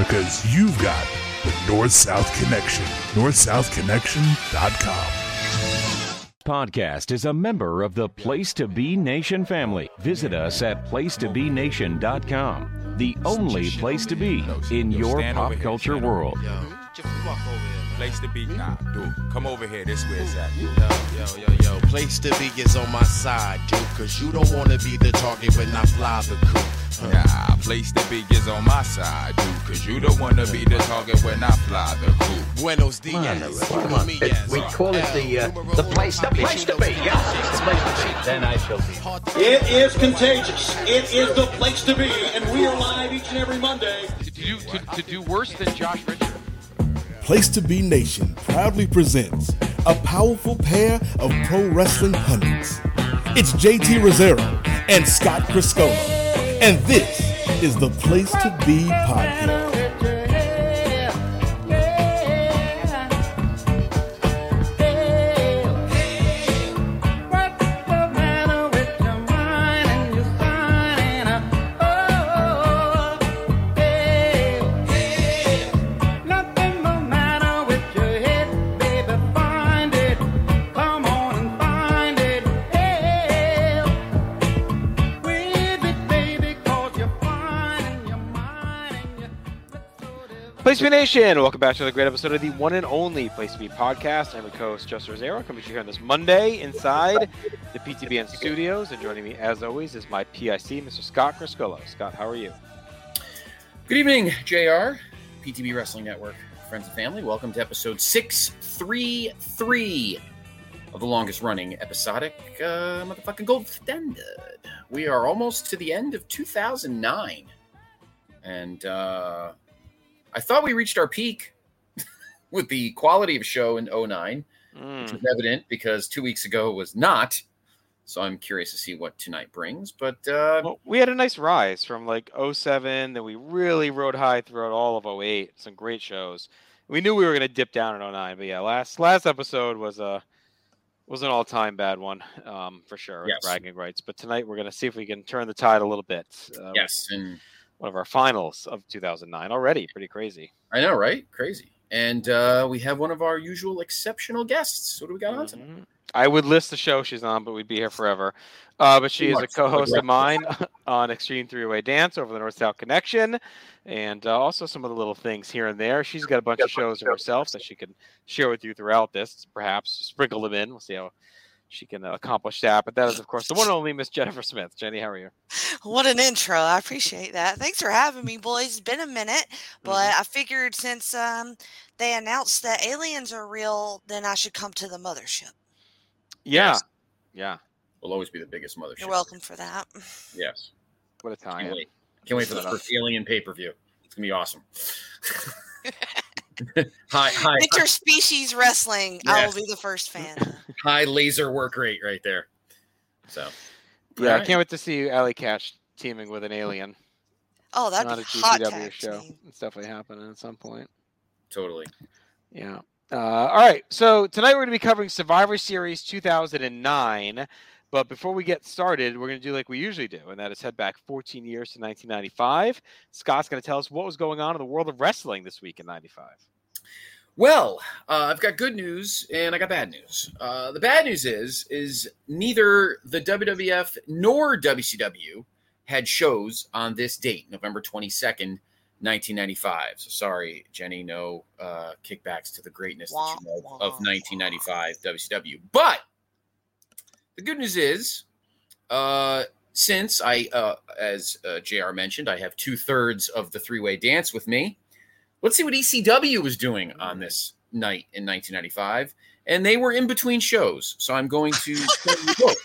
because you've got the North South Connection. NorthSouthConnection.com. Podcast is a member of the Place to Be Nation family. Visit us at placetobenation.com, the only place to be in your pop culture world. Yo, just walk over here, man. Place to be, nah, dude. Come over here. This where it's at. Yo, yo, yo, yo. Place to be is on my side, dude. Cause you don't wanna be the target when I fly the coop. Nah, place to be is on my side, dude. Cause you don't wanna be the target when I fly the coop. Buenos dias. Come on, it, we call it the uh, the place the place to be. Yes, the place to be. Then I shall be. It is contagious. It is the place to be, and we are live each and every Monday. to do to, to do worse than Josh Richard. Place to Be Nation proudly presents a powerful pair of pro wrestling pundits. It's JT Rosero and Scott Criscuolo, and this is the Place to Be podcast. To Nation, welcome back to another great episode of the one and only Place to Be podcast. I'm your co-host Justin Rosero, coming to you here on this Monday inside the PTBN studios. And joining me, as always, is my PIC, Mr. Scott Criscuolo. Scott, how are you? Good evening, JR, PTB Wrestling Network, friends and family. Welcome to episode 633 of the longest running episodic uh, motherfucking Gold Standard. We are almost to the end of 2009. And uh, I thought we reached our peak with the quality of show in 09, which was evident because two weeks ago was not. So I'm curious to see what tonight brings. But uh, Well, we had a nice rise from like 07, then we really rode high throughout all of 08. Some great shows. We knew we were going to dip down in 09, but yeah, last last episode was a was an all time bad one um, for sure. Yes. bragging rights, but tonight we're going to see if we can turn the tide a little bit. Uh, yes, and one of our finals of 2009 already. Pretty crazy. I know, right? Crazy. And uh, we have one of our usual exceptional guests. What do we got on tonight? Mhm. I would list the show she's on, but we'd be here forever. Uh, but she Too is a co-host of mine on Extreme Three Way Dance over the North South Connection, and uh, also some of the little things here and there. She's got a bunch of shows of herself that she can share with you throughout this. Perhaps sprinkle them in. We'll see how she can uh, accomplish that. But that is, of course, the one and only Miss Jennifer Smith. Jenny, how are you? What an intro. I appreciate that. Thanks for having me, boys. It's been a minute, but I figured since um, they announced that aliens are real, then I should come to the mothership. Yeah, Yes. yeah. Will always be the biggest mothership. You're welcome for that. Yes. What a time. Can't wait. Can't wait for the Shut up. first alien pay per view. It's gonna be awesome. high, high, Interspecies wrestling. I will be the first fan. high laser work rate right there. So, Yeah, I can't wait to see Alley Catch teaming with an alien. Oh, It's that'd not be a hot GCW tag show. team. It's definitely happening at some point. totally. Yeah. Uh, all right. So tonight we're going to be covering Survivor Series 2009. But before we get started, we're going to do like we usually do, and that is head back 14 years to 1995. Scott's going to tell us what was going on in the world of wrestling this week in 95. Well, uh, I've got good news and I got bad news. Uh, the bad news is is neither the WWF nor WCW had shows on this date, November twenty second, nineteen ninety five. So sorry, Jenny, no uh, kickbacks to the greatness that you know of nineteen ninety five WCW. But the good news is, uh, since I, uh, as uh, Jr. mentioned, I have two thirds of the three way dance with me. Let's see what ECW was doing on this night in 1995. and they were in between shows. So I'm going to tell you both.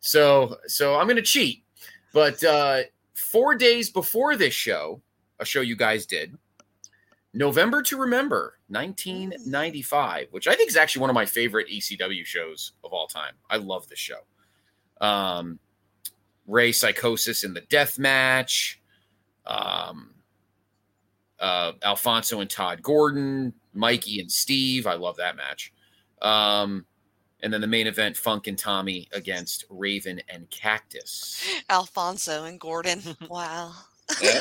So so I'm going to cheat. But uh, four days before this show, a show you guys did, November to Remember, 1995, which I think is actually one of my favorite ECW shows of all time. I love this show. Um, Rey Psicosis in the death match. Um, uh, Alfonso and Todd Gordon, Mikey and Steve. I love that match. Um, and then the main event, Funk and Tommy against Raven and Cactus. Alfonso and Gordon. Wow. Yeah.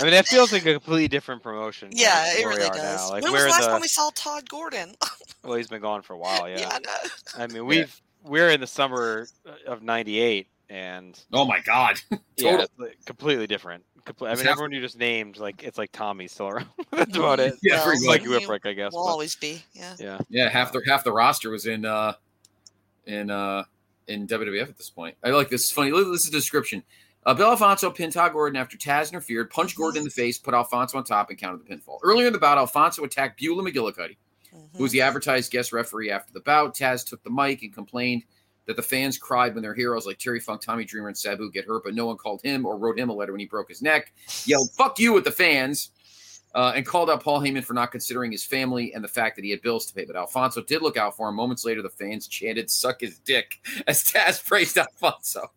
I mean, that feels like a completely different promotion. Yeah, it we really does. Like when was the last the, time we saw Todd Gordon? well, he's been gone for a while. Yeah. yeah, I know. I mean, we've we're in the summer of '98, and Oh my God. yeah, Total. like, completely different. Comple- I mean, half- everyone you just named, like it's like Tommy's still around. That's about it. Yeah, Well, pretty Like much. Whipwreck, I guess. Will but- always be. Yeah. yeah. Yeah, half the half the roster was in uh in uh in WWF at this point. I like this. Funny. Look, This is the description. Uh, Bill Alfonso pinned Todd Gordon after Taz interfered, punched Gordon in the face, put Alfonso on top, and counted the pinfall. Earlier in the bout, Alfonso attacked Beulah McGillicuddy, who was the advertised guest referee after the bout. Taz took the mic and complained that the fans cried when their heroes like Terry Funk, Tommy Dreamer, and Sabu get hurt, but no one called him or wrote him a letter when he broke his neck. Yelled "fuck you" at the fans, uh, and called out Paul Heyman for not considering his family and the fact that he had bills to pay. But Alfonso did look out for him. Moments later, the fans chanted "suck his dick" as Taz praised Alfonso.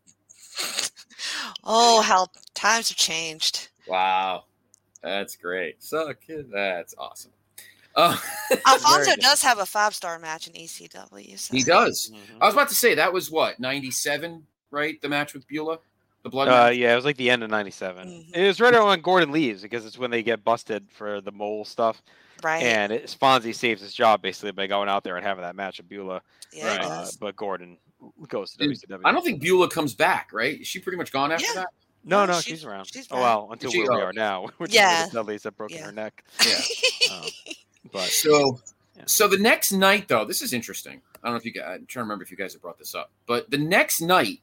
Oh, how times have changed. Wow, that's great. Suck it. That's awesome. Uh, Alfonso does have a five star match in ECW. So. he does. Mhm. I was about to say that was what '97, right? The match with Beulah, the blood. Uh, match? yeah, it was like the end of '97. Mhm. It was right around when Gordon leaves because it's when they get busted for the mole stuff, Right. and it, Fonzie saves his job basically by going out there and having that match with Beulah. yeah, right. Uh, but Gordon goes to And WCW. I don't think Beulah comes back. Right? Is she pretty much gone after Yeah. that? No, No, no, she- she's around. she's oh around. well, until She- where we oh. are now, which Yeah. is where Dudleys have broken Yeah. her neck. Yeah. Um, but So, Yeah. so the next night, though, this is interesting. I don't know if you guys, I'm trying to remember if you guys have brought this up, but the next night,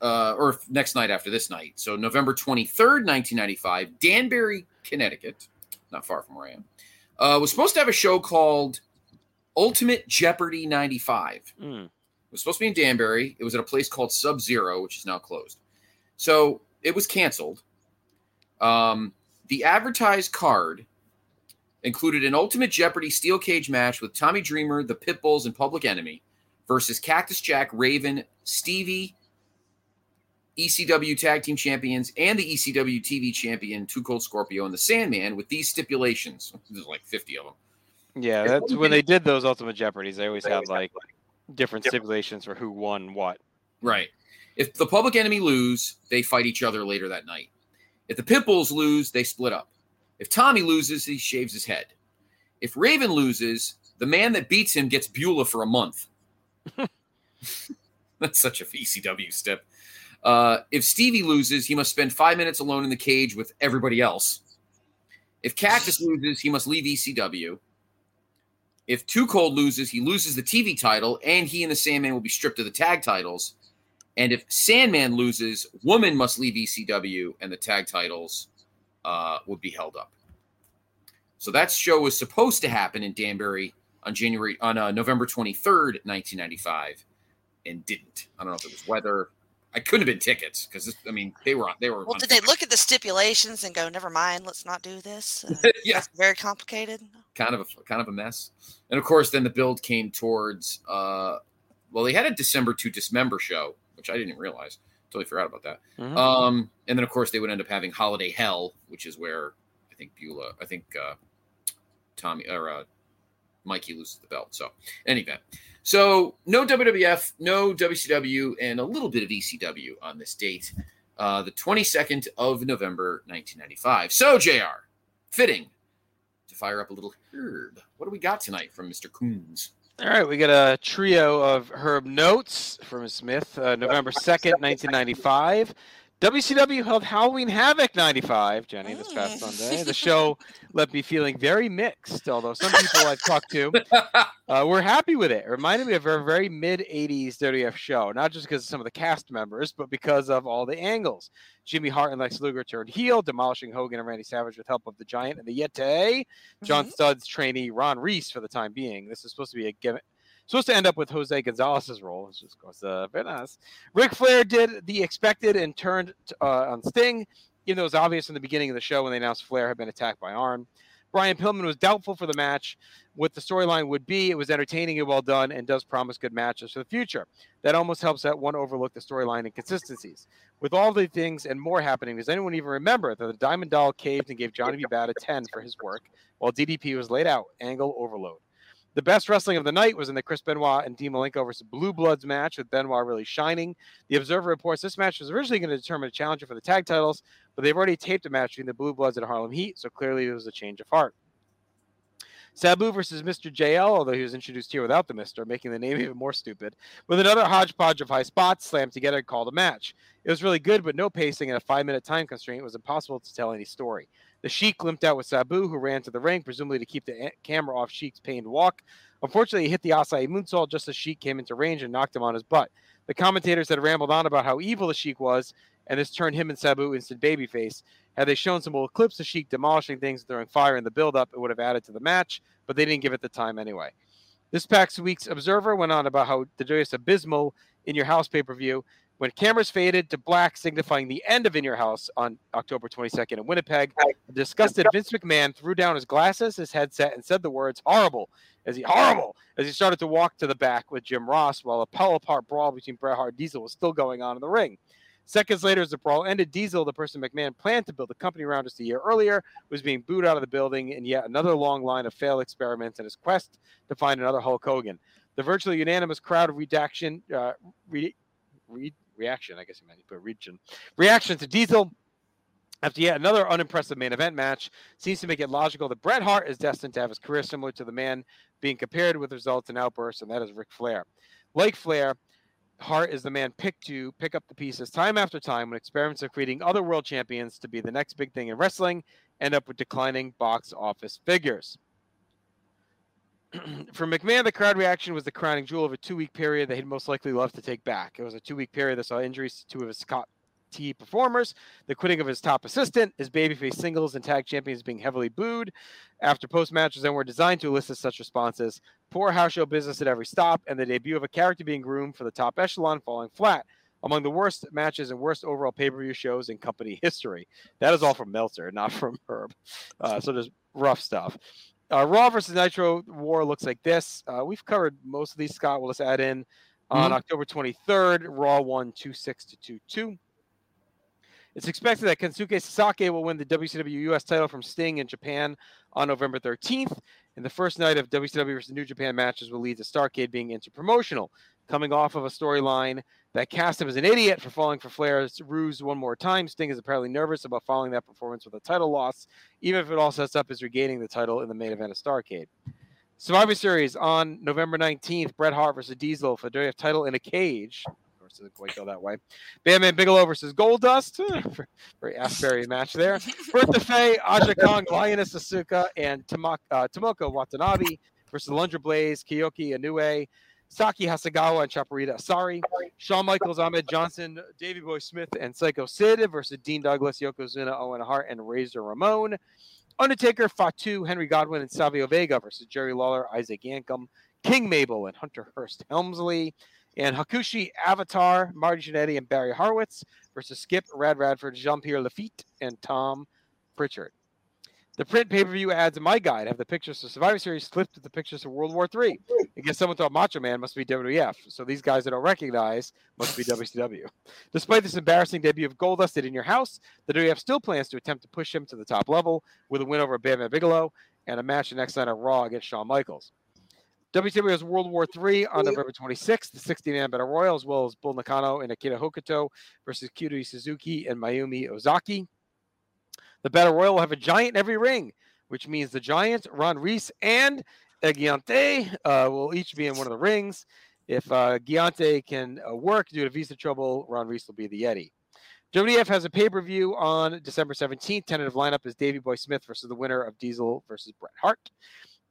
uh, or next night after this night, so November 23rd, 1995, Danbury, Connecticut, not far from where I am, uh, was supposed to have a show called Ultimate Jeopardy 95. mm, It was supposed to be in Danbury. It was at a place called Sub Zero, which is now closed. So it was canceled. Um, the advertised card included an Ultimate Jeopardy steel cage match with Tommy Dreamer, the Pitbulls, and Public Enemy versus Cactus Jack, Raven, Stevie, ECW Tag Team Champions, and the ECW TV Champion, Two Cold Scorpio, and the Sandman with these stipulations. There's like 50 of them. yeah, that's when they did those Ultimate Jeopardies. They always had like different stipulations for who won what. Right. If the public enemy lose, they fight each other later that night. If the Pitbulls lose, they split up. If Tommy loses, he shaves his head. If Raven loses, the man that beats him gets Beulah for a month. That's such a ECW step. Uh, if Stevie loses, he must spend five minutes alone in the cage with everybody else. If Cactus loses, he must leave ECW. If Too Cold loses, he loses the TV title, and he and the Sandman will be stripped of the tag titles. And if Sandman loses, Woman must leave ECW, and the tag titles uh, would be held up. So that show was supposed to happen in Danbury on January on uh, November twenty third, nineteen ninety five, and didn't. I don't know if it was weather. I couldn't have been tickets because I mean they were on. They were. Well, on- did they look at the stipulations and go, "Never mind, let's not do this"? Uh, yeah, very complicated. Kind of a kind of a mess. And of course, then the build came towards. uh Well, they had a December to Dismember show, which I didn't realize. Totally forgot about that. Mhm. Um, and then of course they would end up having Holiday Hell, which is where I think Beulah, I think uh, Tommy or uh, Mikey loses the belt. So, any event, so no WWF, no WCW, and a little bit of ECW on this date, uh, the 22nd of November, 1995. So, Jr. Fitting fire up a little herb. What do we got tonight from Mr. Kunze? All right, we got a trio of Herb notes from Smith, uh, November 2nd, 1995. WCW held Halloween Havoc 95, Jenny, this past Sunday. The show left me feeling very mixed, although some people I've talked to uh, were happy with it. It reminded me of a very mid 80s WWF show, not just because of some of the cast members, but because of all the angles. Jimmy Hart and Lex Luger turned heel, demolishing Hogan and Randy Savage with help of the Giant and the Yeti. John Mhm. Studd's trainee Ron Reese for the time being. This is supposed to be a gimmick. Supposed to end up with Jose Gonzalez's role, which is course uh, nice. Ric Flair did the expected and turned uh, on Sting, even though it was obvious in the beginning of the show when they announced Flair had been attacked by Arn. Brian Pillman was doubtful for the match. What the storyline would be, it was entertaining and well done, and does promise good matches for the future. That almost helps that one overlook the storyline inconsistencies. With all the things and more happening, does anyone even remember that the Diamond Doll caved and gave Johnny B. Bad a 10 for his work, while DDP was laid out? Angle overload. The best wrestling of the night was in the Chris Benoit and Dean Malenko versus Blue Bloods match, with Benoit really shining. The Observer reports this match was originally going to determine a challenger for the tag titles, but they've already taped a match between the Blue Bloods and Harlem Heat, so clearly it was a change of heart. Sabu versus Mr. JL, although he was introduced here without the Mister, making the name even more stupid, with another hodgepodge of high spots slammed together and called a match. It was really good, but no pacing and a five minute time constraint was impossible to tell any story. The Sheik limped out with Sabu, who ran to the ring, presumably to keep the camera off Sheik's pained walk. Unfortunately, he hit the Asai moonsault just as Sheik came into range and knocked him on his butt. The commentators had rambled on about how evil the Sheik was, and this turned him and Sabu instant babyface. Had they shown some old clips of Sheik demolishing things and throwing fire in the build-up, it would have added to the match, but they didn't give it the time anyway. This past week's Observer went on about how the joyous abysmal in your house pay-per-view when cameras faded to black, signifying the end of In Your House on October 22nd in Winnipeg. The disgusted Vince McMahon threw down his glasses, his headset, and said the words "horrible" as he horrible as he started to walk to the back with Jim Ross, while a pull apart brawl between Bret Hart and Diesel was still going on in the ring. Seconds later, as the brawl ended, Diesel, the person McMahon planned to build a company around just a year earlier, was being booed out of the building in yet another long line of failed experiments in his quest to find another Hulk Hogan. The virtually unanimous crowd reaction, uh, re, re, reaction, I guess you meant to put region, reaction to Diesel after yet another unimpressive main event match seems to make it logical that Bret Hart is destined to have his career similar to the man being compared with results and outbursts, and that is Ric Flair. Like Flair, Hart is the man picked to pick up the pieces time after time when experiments of creating other world champions to be the next big thing in wrestling end up with declining box office figures. For McMahon, the crowd reaction was the crowning jewel of a two week period that he'd most likely love to take back. It was a two week period that saw injuries to two of his top T performers, the quitting of his top assistant, his babyface singles and tag champions being heavily booed after post matches and were designed to elicit such responses. Poor house show business at every stop, and the debut of a character being groomed for the top echelon falling flat. Among the worst matches and worst overall pay per view shows in company history. That is all from Meltzer, not from Herb. Uh, so there's rough stuff. Uh, Raw versus Nitro War looks like this. Uh, we've covered most of these. Scott will just add in on Mhm. October 23rd. Raw won 2 6 to 2 2. It's expected that Kensuke Sasaki will win the WCW US title from Sting in Japan on November 13th. And the first night of WCW versus New Japan matches will lead to Starcade being interpromotional, coming off of a storyline that cast him as an idiot for falling for Flair's ruse one more time. Sting is apparently nervous about following that performance with a title loss, even if it all sets up as regaining the title in the main event of Starcade. Survivor Series on November 19th, Bret Hart versus Diesel for the WF title in a cage. Of course, it doesn't quite go that way. Bam Man Bigelow versus Goldust. Very Asbury match there. Bertha Faye, Aja Kong, Lioness Asuka, and Tamaka, uh, Tomoko Watanabe versus Lundra Blayze, Kyoko Inoue, Sakie Hasegawa, and Chaparita Asari. Shawn Michaels, Ahmed Johnson, Davey Boy Smith, and Psycho Sid versus Dean Douglas, Yokozuna, Owen Hart, and Razor Ramon. Undertaker, Fatu, Henry Godwin, and Savio Vega versus Jerry Lawler, Isaac Yankem, King Mabel, and Hunter Hearst Helmsley. And Hakushi, Avatar, Marty Jannetty, and Barry Horowitz versus Skip, Rad Radford, Jean Pierre Lafitte, and Tom Pritchard. The print pay per view ads in my guide have the pictures of Survivor Series flipped with the pictures of World War III. I guess someone thought Macho Man must be WWF, so these guys I don't recognize must be WCW. Despite this embarrassing debut of Goldust at In Your House, the WWF still plans to attempt to push him to the top level with a win over Bam Bam Bigelow and a match the next night on Raw against Shawn Michaels. WCW has World War III on November 26th, the 60 man Battle Royal, as well as Bull Nakano and Akira Hokuto versus Cutie Suzuki and Mayumi Ozaki. The Battle Royal will have a giant in every ring, which means the Giants, Ron Reese, and Giante uh, will each be in one of the rings. If uh, can uh, work due to visa trouble, Ron Reese will be the Yeti. WWF has a pay per view on December 17th. Tentative lineup is Davey Boy Smith versus the winner of Diesel versus Bret Hart.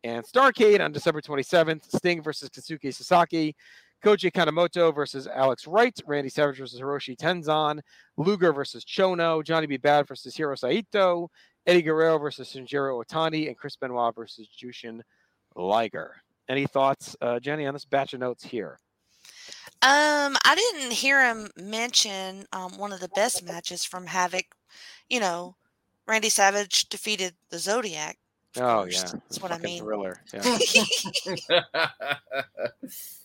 And Starcade on December 27th, Sting versus Kensuke Sasaki. Koji Kanemoto versus Alex Wright, Randy Savage versus Hiroshi Tenzan, Luger versus Chono, Johnny B. Bad versus Hiro Saito, Eddie Guerrero versus Shinjiro Otani, and Chris Benoit versus Jushin Liger. Any thoughts, uh, Jenny, on this batch of notes here? Um, I didn't hear him mention um, one of the best matches from Havoc. You know, Randy Savage defeated the Zodiac. Oh yeah, That's what I mean. Thriller. Yeah.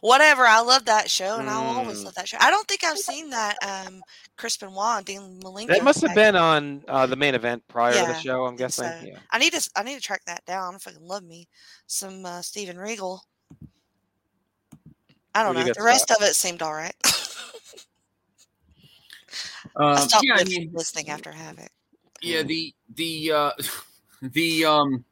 Whatever. I love that show, and I'll always Mm. love that show. I don't think I've seen that um, Chris Benoit and Dean Malenko. that must have been on uh, the main event prior to the show. I'm guessing. so. Yeah. I need to. I need to track that down. I fucking love me some uh, Steven Regal. I don't What do know. The rest of it seemed all right. I Um, stopped yeah, I mean, listening after Havoc. yeah, the the uh, the um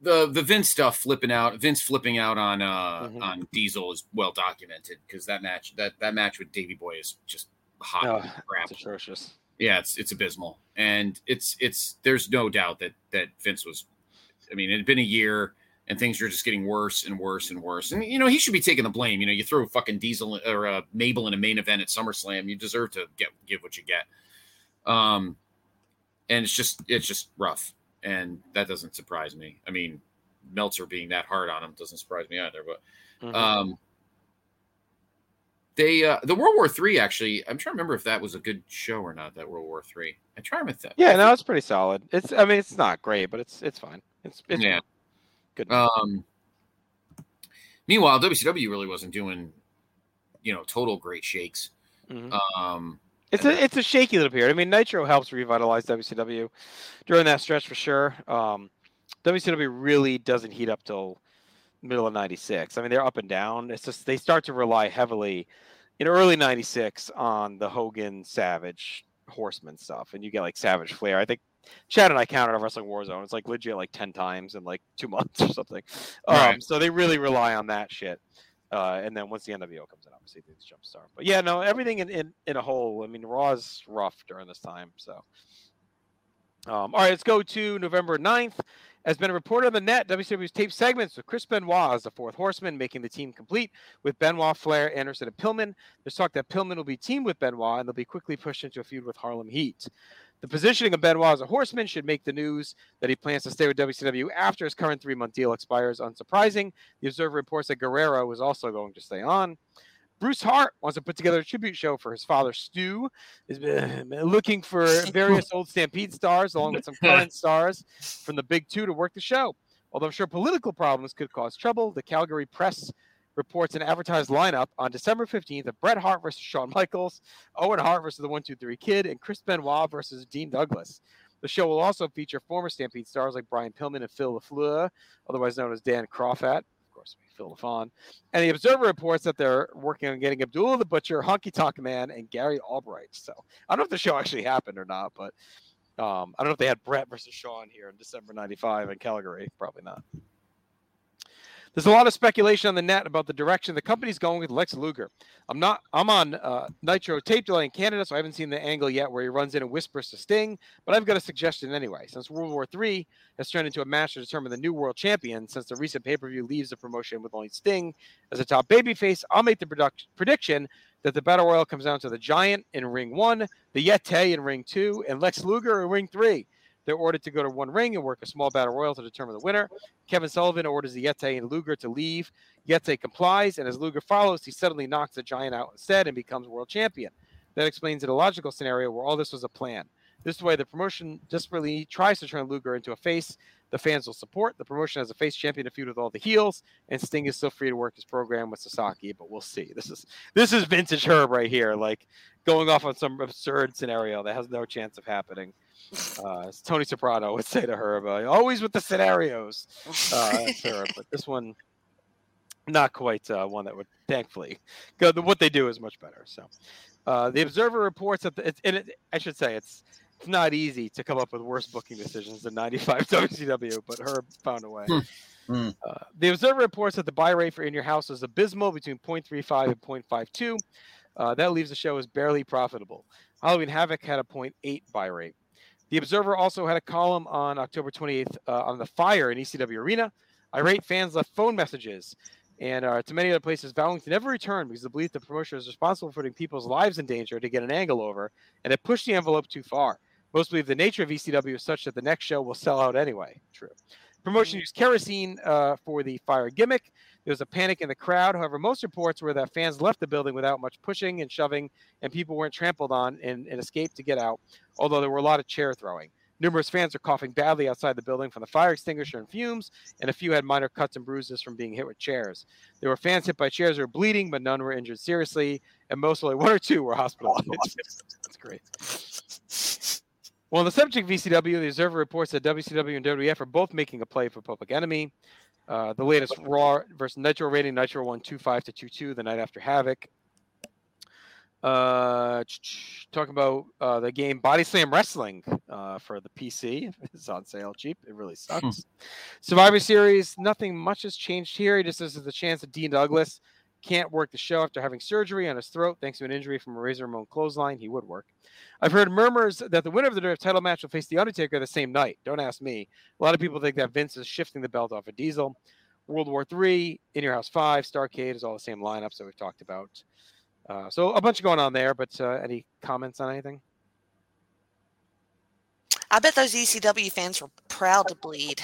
the the Vince stuff flipping out, Vince flipping out on uh Mhm. on Diesel is well documented because that match that that match with Davy Boy is just hot Oh, crap. it's atrocious. Yeah, it's it's abysmal, and it's it's there's no doubt that that Vince was. I mean, it had been a year, and things are just getting worse and worse and worse. And you know, he should be taking the blame. You know, you throw a fucking Diesel or uh, Mabel in a main event at SummerSlam, you deserve to get give what you get. Um, and it's just it's just rough, and that doesn't surprise me. I mean, Meltzer being that hard on him doesn't surprise me either. But Mhm. um, they uh, the World War Three actually. I'm trying to remember if that was a good show or not. That World War Three. I try to remember that. yeah, no, it's pretty solid. It's. I mean, it's not great, but it's it's fine. It's it's yeah. good. Um. Meanwhile, WCW really wasn't doing, you know, total great shakes. Mhm. Um. It's a it's a shaky little period. I mean, Nitro helps revitalize WCW during that stretch for sure. Um, WCW really doesn't heat up till middle of '96. I mean, they're up and down. It's just they start to rely heavily in early '96 on the Hogan Savage Horseman stuff, and you get like Savage Flair. I think Chad and I counted on Wrestling Warzone. It's like legit like ten times in like two months or something. Um, Right. So they really rely on that shit. Uh, and then once the NWO comes in, obviously things jump start. But yeah, no, everything in, in, in a whole. I mean, Raw's rough during this time. So, um, all right, let's go to November 9th. Has been reported on the net, WCW's taped segments with Chris Benoit as the fourth horseman, making the team complete with Benoit, Flair, Anderson, and Pillman. There's talk that Pillman will be teamed with Benoit and they'll be quickly pushed into a feud with Harlem Heat. The positioning of Benoit as a horseman should make the news that he plans to stay with WCW after his current three month deal expires unsurprising. The Observer reports that Guerrero is also going to stay on. Bruce Hart wants to put together a tribute show for his father, Stu. Is uh, looking for various old Stampede stars along with some current stars from the Big Two to work the show. Although I'm sure political problems could cause trouble, the Calgary Press reports an advertised lineup on December 15th of Bret Hart versus Shawn Michaels, Owen Hart versus the 123 Kid, and Chris Benoit versus Dean Douglas. The show will also feature former Stampede stars like Brian Pillman and Phil LaFleur, otherwise known as Dan Kroffat. Of course, Phil LaFon. And the Observer reports that they're working on getting Abdullah the Butcher, Honky Tonk Man, and Gary Albright. So I don't know if the show actually happened or not, but um, I don't know if they had Bret versus Shawn here in December 95 in Calgary. Probably not. There's a lot of speculation on the net about the direction the company's going with Lex Luger. I'm not. I'm on uh, Nitro tape delay in Canada, so I haven't seen the angle yet where he runs in and whispers to Sting. But I've got a suggestion anyway. Since World War III has turned into a match to determine the new world champion, since the recent pay-per-view leaves the promotion with only Sting as a top babyface, I'll make the product- prediction that the battle royal comes down to the Giant in Ring One, the Yeti in Ring Two, and Lex Luger in Ring Three. They're ordered to go to one ring and work a small battle royal to determine the winner. Kevin Sullivan orders the Yeti and Luger to leave. Yeti complies, and as Luger follows, he suddenly knocks the Giant out instead and becomes world champion. That explains an illogical scenario where all this was a plan. This way, the promotion desperately tries to turn Luger into a face. The fans will support. The promotion has a face champion to feud with all the heels, and Sting is still free to work his program with Sasaki. But we'll see. This is this is vintage Herb right here, like going off on some absurd scenario that has no chance of happening. Uh, as Tony Soprano would say to Herb, uh, always with the scenarios. Uh, but this one, not quite uh, one that would thankfully go. What they do is much better. So, uh, the Observer reports that the, it's, and it, I should say it's it's not easy to come up with worse booking decisions than 95 WCW, but Herb found a way. Hmm. Uh, the Observer reports that the buy rate for In Your House is abysmal between 0.35 and 0.52. Uh, that leaves the show as barely profitable. Halloween Havoc had a 0.8 buy rate. The Observer also had a column on October 28th uh, on the fire in ECW Arena. Irate fans left phone messages and uh, to many other places vowing to never return because the belief the promoter is responsible for putting people's lives in danger to get an angle over, and it pushed the envelope too far. Most believe the nature of ECW is such that the next show will sell out anyway. True. Promotion used kerosene uh, for the fire gimmick. There was a panic in the crowd. However, most reports were that fans left the building without much pushing and shoving, and people weren't trampled on and, and escaped to get out, although there were a lot of chair throwing. Numerous fans are coughing badly outside the building from the fire extinguisher and fumes, and a few had minor cuts and bruises from being hit with chairs. There were fans hit by chairs who were bleeding, but none were injured seriously, and most only one or two were hospitalized. That's great. Well, on the subject of VCW, the Observer reports that WCW and WWF are both making a play for Public Enemy. Uh, the latest Raw versus Nitro rating, Nitro won 2 5 to 2 2 the night after Havoc. Uh, talking about uh, the game Body Slam Wrestling uh, for the PC. It's on sale cheap. It really sucks. Survivor Series, nothing much has changed here. He just says there's a chance that Dean Douglas can't work the show after having surgery on his throat thanks to an injury from a Razor Ramon clothesline. He would work. I've heard murmurs that the winner of the WWF title match will face The Undertaker the same night. Don't ask me. A lot of people think that Vince is shifting the belt off of Diesel. World War III, In Your House 5, Starcade is all the same lineups that we've talked about. Uh, so a bunch going on there, but uh, any comments on anything? I bet those ECW fans were proud to bleed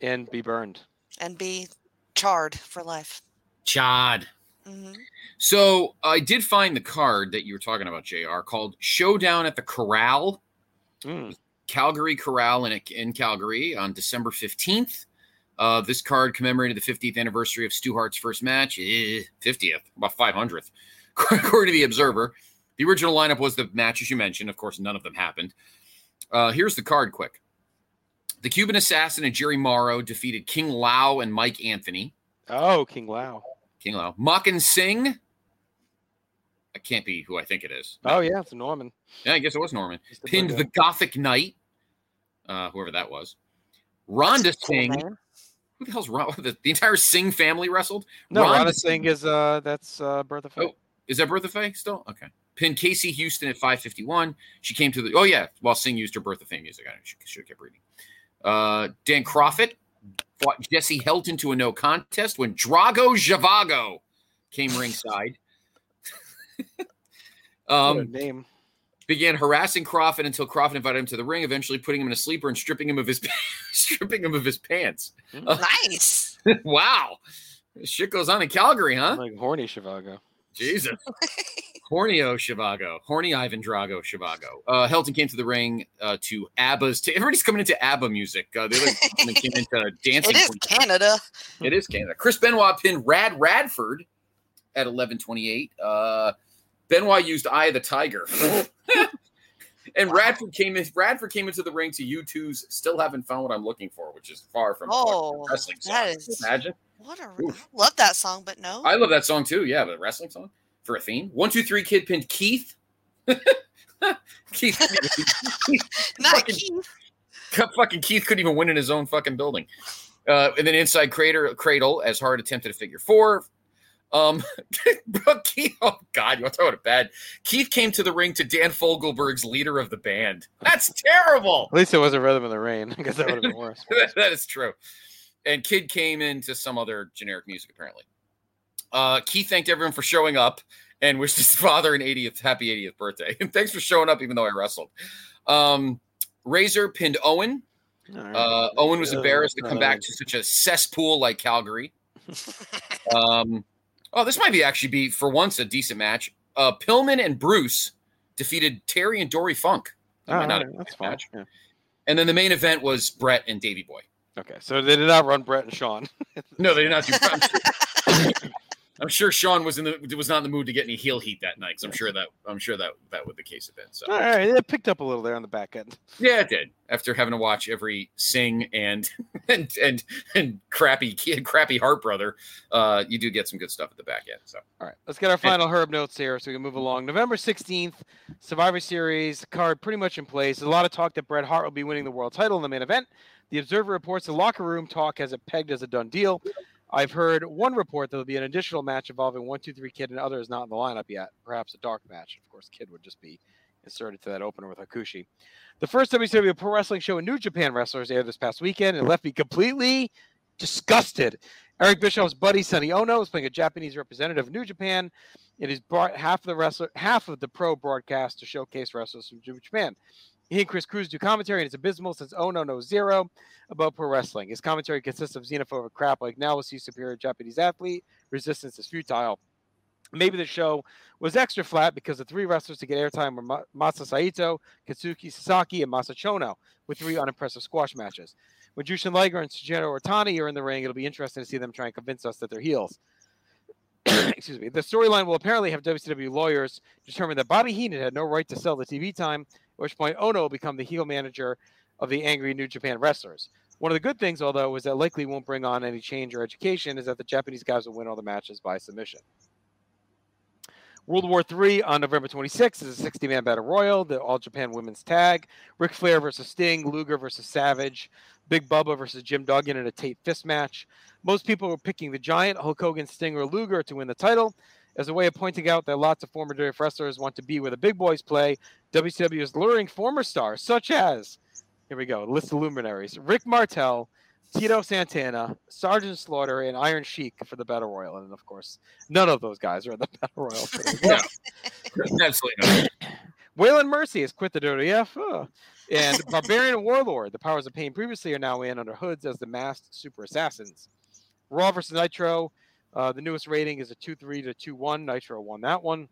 And be burned. and be charred for life. Chad. Hmm So I did find the card that you were talking about, Jr. Called Showdown at the Corral, Mm. Calgary Corral in in Calgary on December fifteenth. Uh, this card commemorated the 50th anniversary of Stu Hart's first match. Eh, 50th, about 500th, according to the Observer. The original lineup was the matches you mentioned. Of course, none of them happened. Uh, here's the card, quick. The Cuban Assassin and Jerry Morrow defeated King Lao and Mike Anthony. Oh, King Lao. King Lao. and Singh. I can't be who I think it is. Oh, yeah, it's Norman. Yeah, I guess it was Norman. The Pinned the Gothic Knight, uh, whoever that was. Rhonda Cool, Singh. man. Who the hell's Ron? The, the entire Singh family wrestled. No, Rhonda Rhonda Singh is uh that's uh Bertha Faye. Oh, is that Bertha Faye still? Okay. Pinned Casey Houston at 551. She came to the. Oh yeah, while Singh used her Bertha Faye music. I should, should have kept reading. Uh, Dan Kroffat fought Jesse Helton to a no contest when Drago Javago came ringside. Um, name. began harassing Kroffat until Kroffat invited him to the ring, eventually putting him in a sleeper and stripping him of his stripping him of his pants. Nice. wow, shit goes on in Calgary, huh? Like horny Chivago. Jesus. Hornio Shivago, horny Ivan Drago Shivago. Uh, Helton came to the ring uh, to ABBA's. T- everybody's coming into ABBA music. Uh, the other woman came into dancing. It is. Canada. It is Canada. Chris Benoit pinned Rad Radford at 11:28. Uh, Benoit used Eye of the Tiger, and Radford came in. Radford came into the ring to U2's "Still Haven't Found What I'm Looking For," which is far from Oh, wrestling song. that you is- Imagine. What a I love that song, but no. I love that song too. Yeah, the wrestling song for a theme. One, two, three. Kid pinned Keith. Keith, Not fucking- Keith. fucking Keith couldn't even win in his own fucking building. Uh, and then inside crater cradle as hard attempted a figure four. Um, bro, Keith, oh god, you want to talk about it bad? Keith came to the ring to Dan Fogelberg's leader of the band. That's terrible. At least it wasn't Rhythm of the Rain, because that would have been worse. that is true. And Kid came into some other generic music apparently. Uh, Keith thanked everyone for showing up and wished his father an 80th happy 80th birthday. And thanks for showing up, even though I wrestled. Um, Razor pinned Owen. Right. Uh, Owen was embarrassed to come back to such a cesspool like Calgary. um, oh, this might be actually be for once a decent match. Uh, Pillman and Bruce defeated Terry and Dory Funk. That not right, that's fine. match. Yeah. And then the main event was Bret and Davy Boy. Okay, so they did not run Bret and Shawn. No, they did not do. Sure, I'm sure Shawn was in the was not in the mood to get any heel heat that night. 'cause I'm sure that I'm sure that that would the case have been. So All right, it picked up a little there on the back end. yeah, it did. After having to watch every sing and and and and crappy kid, crappy Hart brother, uh, you do get some good stuff at the back end. So All right, let's get our final Herb notes here so we can move along. November 16th, Survivor Series card pretty much in place. A lot of talk that Bret Hart will be winning the world title in the main event. The Observer reports the locker room talk has it pegged as a done deal. I've heard one report that there'll be an additional match involving one, two, three Kid and others not in the lineup yet. Perhaps a dark match. Of course, Kid would just be inserted to that opener with Hakushi. The first WCW Pro Wrestling show in New Japan wrestlers aired this past weekend and left me completely disgusted. Eric Bischoff's buddy Sonny Ono is playing a Japanese representative of New Japan. It has brought half of the wrestler, half of the pro broadcast to showcase wrestlers from Japan. He and Chris Cruise do commentary, and it's abysmal since oh Ono No zero about pro wrestling. His commentary consists of xenophobic crap like now we'll see superior Japanese athlete, resistance is futile. Maybe the show was extra flat because the three wrestlers to get airtime were Masa Saito, Katsuki Sasaki, and Masa Chono, with three unimpressive squash matches. When Jushin Liger and Shinjiro Otani are in the ring, it'll be interesting to see them try and convince us that they're heels. Excuse me. The storyline will apparently have WCW lawyers determine that Bobby Heenan had no right to sell the TV time, at which point Ono will become the heel manager of the angry New Japan wrestlers. One of the good things, although, is that likely won't bring on any change or education, is that the Japanese guys will win all the matches by submission. World War III on November 26th is a 60 man battle royal, the All Japan women's tag. Ric Flair versus Sting, Luger versus Savage, Big Bubba versus Jim Duggan in a Tate fist match. Most people were picking the Giant, Hulk Hogan, Sting, or Luger to win the title. As a way of pointing out that lots of former WWF wrestlers want to be where the big boys play, WCW is luring former stars such as, here we go, list of luminaries Rick Martel, Tito Santana, Sergeant Slaughter, and Iron Sheik for the Battle Royal. And of course, none of those guys are in the Battle Royal. no, absolutely not. Waylon Mercy has quit the WWF. Oh. Uh, and Barbarian Warlord, the powers of pain previously are now in under hoods as the masked super assassins. Raw versus Nitro, uh, the newest rating is a 2 3 to 2 1. Nitro won that one.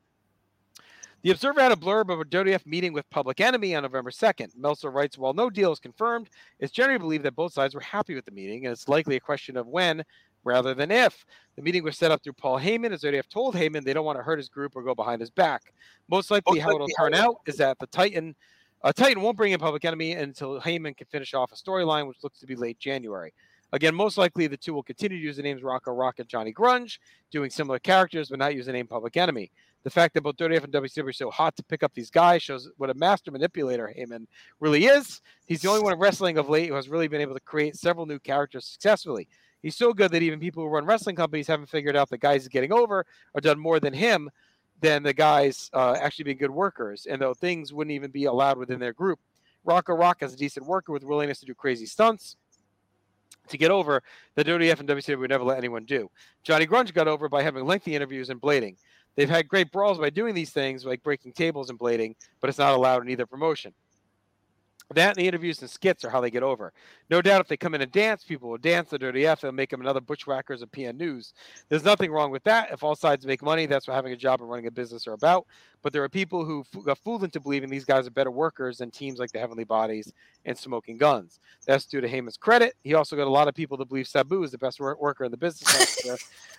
The Observer had a blurb of a WWF meeting with Public Enemy on November 2nd. Meltzer writes, while no deal is confirmed, it's generally believed that both sides were happy with the meeting, and it's likely a question of when rather than if. The meeting was set up through Paul Heyman, as WWF told Heyman they don't want to hurt his group or go behind his back. Most likely, Most how it'll turn out is that the Titan uh, Titan won't bring in Public Enemy until Heyman can finish off a storyline, which looks to be late January. Again, most likely the two will continue to use the names Rocco Rock and Johnny Grunge, doing similar characters, but not use the name Public Enemy. The fact that both WWF and WCW are so hot to pick up these guys shows what a master manipulator Heyman really is. He's the only one in wrestling of late who has really been able to create several new characters successfully. He's so good that even people who run wrestling companies haven't figured out the guys getting over are done more than him than the guys uh, actually being good workers. And though things wouldn't even be allowed within their group, Rocco Rock is a decent worker with willingness to do crazy stunts to get over that WWF and WCW would never let anyone do. Johnny Grunge got over by having lengthy interviews and blading. They've had great brawls by doing these things, like breaking tables and blading, but it's not allowed in either promotion. That and the interviews and skits are how they get over. No doubt if they come in and dance, people will dance the Dirty F and make them another Bushwhackers of PN News. There's nothing wrong with that. If all sides make money, that's what having a job and running a business are about. But there are people who got fooled into believing these guys are better workers than teams like the Heavenly Bodies and Smoking Guns. That's due to Heyman's credit. He also got a lot of people to believe Sabu is the best worker in the business,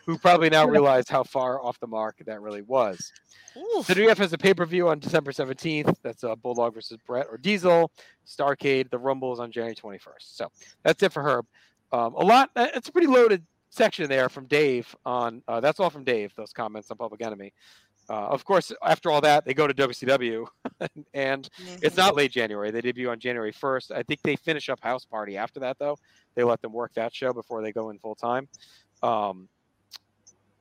who probably now realize how far off the mark that really was. Oof. The WF has a pay per view on December 17th. That's uh, Bulldog versus Bret or Diesel. Starcade. The Rumble is on January 21st. So that's it for Herb. Um, a lot. Uh, it's a pretty loaded section there from Dave on. Uh, that's all from Dave. Those comments on Public Enemy. Uh, of course, after all that, they go to WCW, and mm-hmm. it's not late January. They debut on January 1st. I think they finish up House Party after that, though. They let them work that show before they go in full time. Um,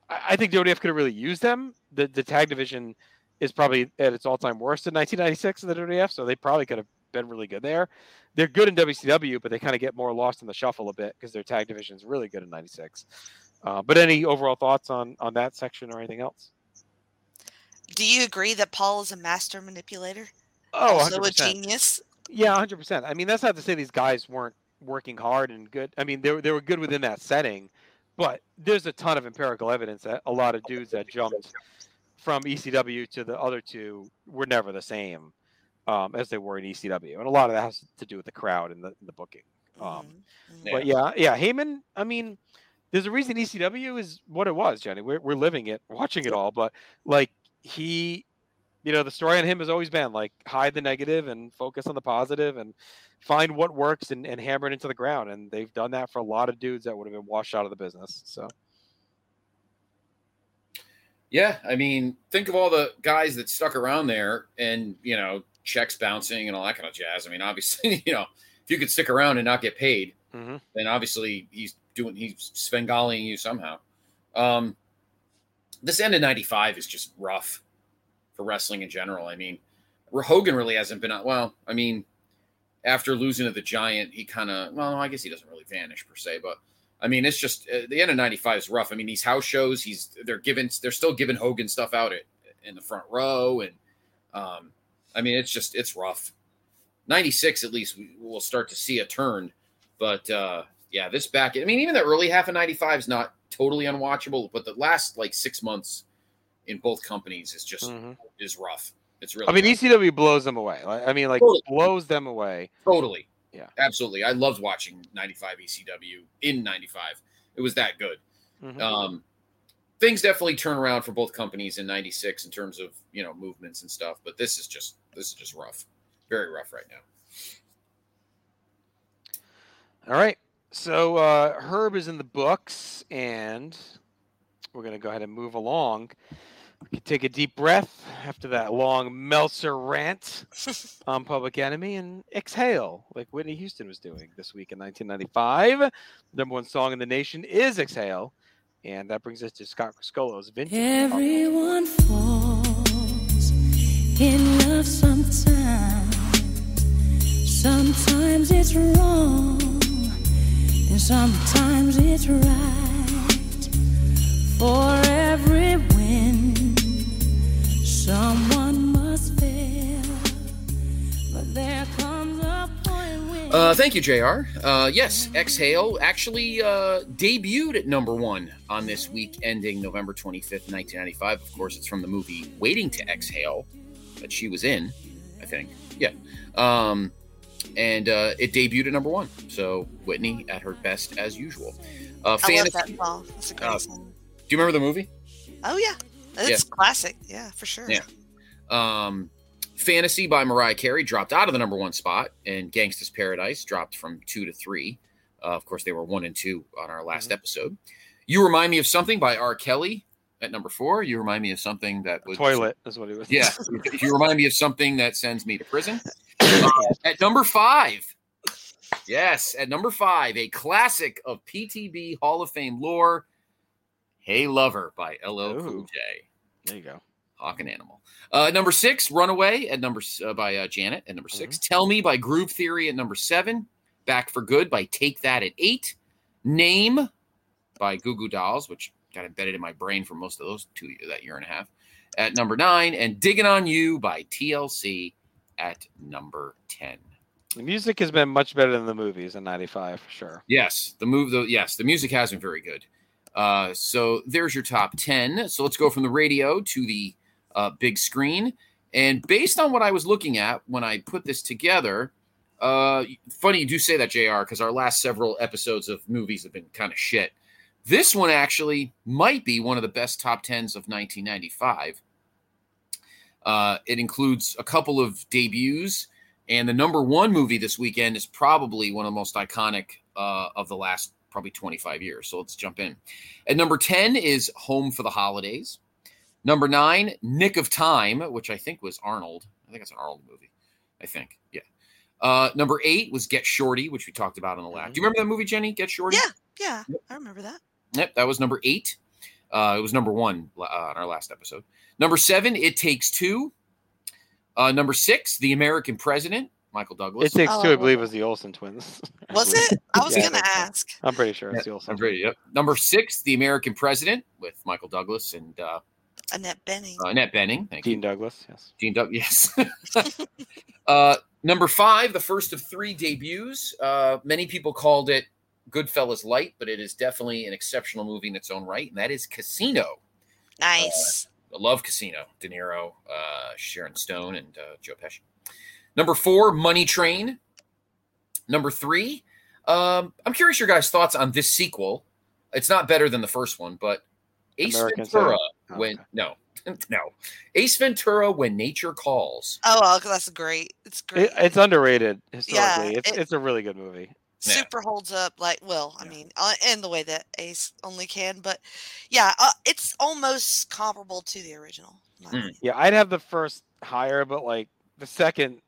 I think WWF could have really used them. The the tag division is probably at its all time worst in 1996 in the WWF, so they probably could have been really good there. They're good in WCW, but they kind of get more lost in the shuffle a bit because their tag division is really good in '96. Uh, but any overall thoughts on on that section or anything else? Do you agree that Paul is a master manipulator? Oh, also 100%. a genius. Yeah, hundred percent. I mean, that's not to say these guys weren't working hard and good. I mean, they were they were good within that setting. But there's a ton of empirical evidence that a lot of dudes that jumped from ECW to the other two were never the same um, as they were in ECW, and a lot of that has to do with the crowd and the, the booking. Um, mm-hmm. But yeah, yeah, Heyman. I mean, there's a reason ECW is what it was, Jenny. We're we're living it, watching it all, but like he you know the story on him has always been like hide the negative and focus on the positive and find what works and, and hammer it into the ground and they've done that for a lot of dudes that would have been washed out of the business so yeah i mean think of all the guys that stuck around there and you know checks bouncing and all that kind of jazz i mean obviously you know if you could stick around and not get paid, Mhm. then obviously he's doing he's Svengaling you somehow. Um, this end of '95 is just rough for wrestling in general. I mean, Hogan really hasn't been on. Well, I mean, after losing to the Giant, he kind of well, I guess he doesn't really vanish per se, but I mean, it's just uh, the end of '95 is rough. I mean, these house shows, he's they're giving they're still giving Hogan stuff out at, in the front row, and um, I mean, it's just it's rough. '96 at least we will start to see a turn, but uh, yeah, this back. I mean, even the early half of '95 is not totally unwatchable, but the last like six months in both companies is just Mhm. is rough. It's really. I mean, rough. ECW blows them away. Like, I mean, like Totally. blows them away. Totally. Yeah. Absolutely. I loved watching 95 ECW in 95. It was that good. Mhm. Um, things definitely turn around for both companies in 96 in terms of, you know, movements and stuff, but this is just this is just rough. Very rough right now. All right. So uh, Herb is in the books, and we're going to go ahead and move along. We can take a deep breath after that long Meltzer rant on Public Enemy and exhale, like Whitney Houston was doing this week in 1995. The number one song in the nation is Exhale. And that brings us to Scott Criscuolo's Vintage. Everyone falls in love sometimes. Sometimes it's wrong, and sometimes it's right. For every win, Uh, thank you, JR. Uh, yes, Exhale actually uh, debuted at number one on this week ending November 25th, 1995. Of course, it's from the movie Waiting to Exhale that she was in, I think. Yeah. Um, and uh, it debuted at number one. So Whitney at her best as usual. Uh, I love that song. It's a great Uh, song. Do you remember the movie? Oh yeah, it's classic. Yeah, for sure. Yeah. Um, Fantasy by Mariah Carey dropped out of the number one spot, and Gangsta's Paradise dropped from two to three. Uh, of course, they were one and two on our last Mm-hmm. episode. You Remind Me of Something by R. Kelly at number four. You Remind Me of Something that was. Toilet is what he was. Yeah. you remind me of something that sends me to prison. Uh, at number five. Yes, at number five, a classic of PTB Hall of Fame lore. Hey Lover by LL Cool J. There you go. Hawk and Animal. Uh, number six, Runaway at number uh, by uh, Janet at number 6 Tell Me by Groove Theory at number seven. Back for Good by Take That at eight. Name by Goo Goo Dolls, which got embedded in my brain for most of those two that year and a half. At number nine, and Digging on You by TLC at number ten. The music has been much better than the movies in '95 for sure. Yes, the move. The yes, the music has been very good. Uh, so there's your top ten. So let's go from the radio to the uh, big screen. And based on what I was looking at when I put this together, uh, funny you do say that, Jr. Because our last several episodes of movies have been kind of shit. This one actually might be one of the best top tens of 1995. Uh, it includes a couple of debuts, and the number one movie this weekend is probably one of the most iconic uh, of the last probably 25 years. So let's jump in. At number 10 is Home for the Holidays. Number nine, Nick of Time, which I think was Arnold. I think it's an Arnold movie. I think, yeah. Uh, number eight was Get Shorty, which we talked about on the last. Do you remember that movie, Jenny? Get Shorty. Yeah, yeah, I remember that. Yep, that was number eight. Uh, it was number one uh, on our last episode. Number seven, It Takes Two. Uh, number six, The American President, Michael Douglas. It takes two, I believe, was the Olsen twins. Was it? I was Yeah, gonna ask. I'm pretty sure it's the Olsen. I'm pretty, yep. Number six, The American President with Michael Douglas and uh, Annette Bening. uh, Annette Bening. Thank Dean you. Douglas. Yes. Gene Doug, yes. uh, number five, the first of three debuts. Uh, many people called it Goodfellas Light, but it is definitely an exceptional movie in its own right, and that is Casino. Nice. I love Casino. De Niro, uh, Sharon Stone, and uh, Joe Pesci. Number four, Money Train. Number three, um, I'm curious your guys' thoughts on this sequel. It's not better than the first one, but Ace American Ventura. Psycho. When no, no, Ace Ventura when nature calls. Oh, well, 'cause that's great. It's great. It, it's underrated historically. Yeah, it's it- it's a really good movie. Yeah. super holds up like well i mean uh, in the way that ace only can but yeah uh, it's almost comparable to the original Mm. Yeah, I'd have the first higher, but like the second,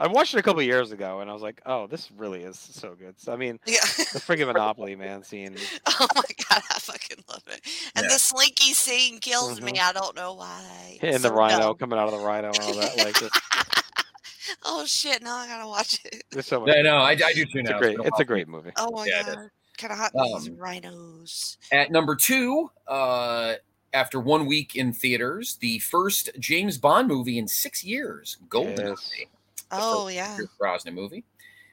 I watched it a couple years ago, and I was like, "Oh, this really is so good." So, I mean, Yeah. the freaking Monopoly man scene. Oh my god, I fucking love it. And Yeah. the slinky scene kills me. Mhm. I don't know why. And It's the rhino dumb. coming out of the rhino and all that. Like, it's, Oh shit! Now I gotta watch it. there's so much. Yeah, no, I, I do too It's now. a great. been It's a great movie. Oh my Yeah, god, kind of hot Um, these rhinos. At number two, uh, after one week in theaters, the first James Bond movie in six years, GoldenEye. Oh yeah. Pierce Brosnan movie.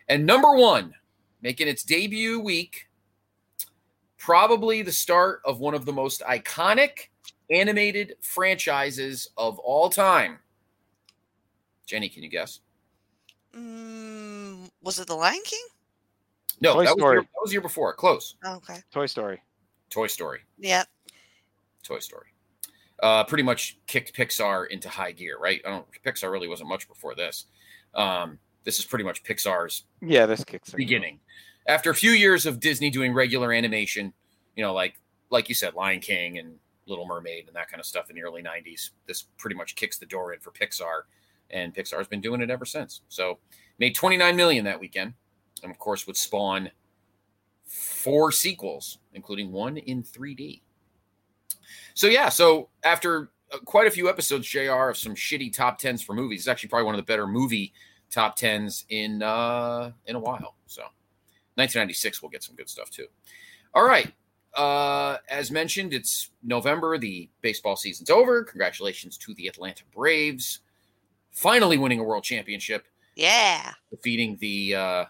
And number one, making its debut week, probably the start of one of the most iconic animated franchises of all time. Jenny, can you guess? Mm, was it The Lion King? No, Toy that was, year, that was year before. Close. Okay. Toy Story. Toy Story. Yep. Toy Story. Uh, pretty much kicked Pixar into high gear, right? I don't. Pixar really wasn't much before this. Um, this is pretty much Pixar's Yeah, this kicks. in. beginning. After a few years of Disney doing regular animation, you know, like like you said, Lion King and Little Mermaid and that kind of stuff in the early '90s, this pretty much kicks the door in for Pixar, and Pixar's been doing it ever since. So, made 29 million that weekend, and of course would spawn four sequels, including one in 3D. So yeah, so after uh, quite a few episodes, Jr. of some shitty top tens for movies, it's actually probably one of the better movie top tens in uh in a while. So 1996 we'll get some good stuff too. All right. Uh as mentioned, it's November, the baseball season's over. Congratulations to the Atlanta Braves finally winning a world championship, Yeah. defeating the uh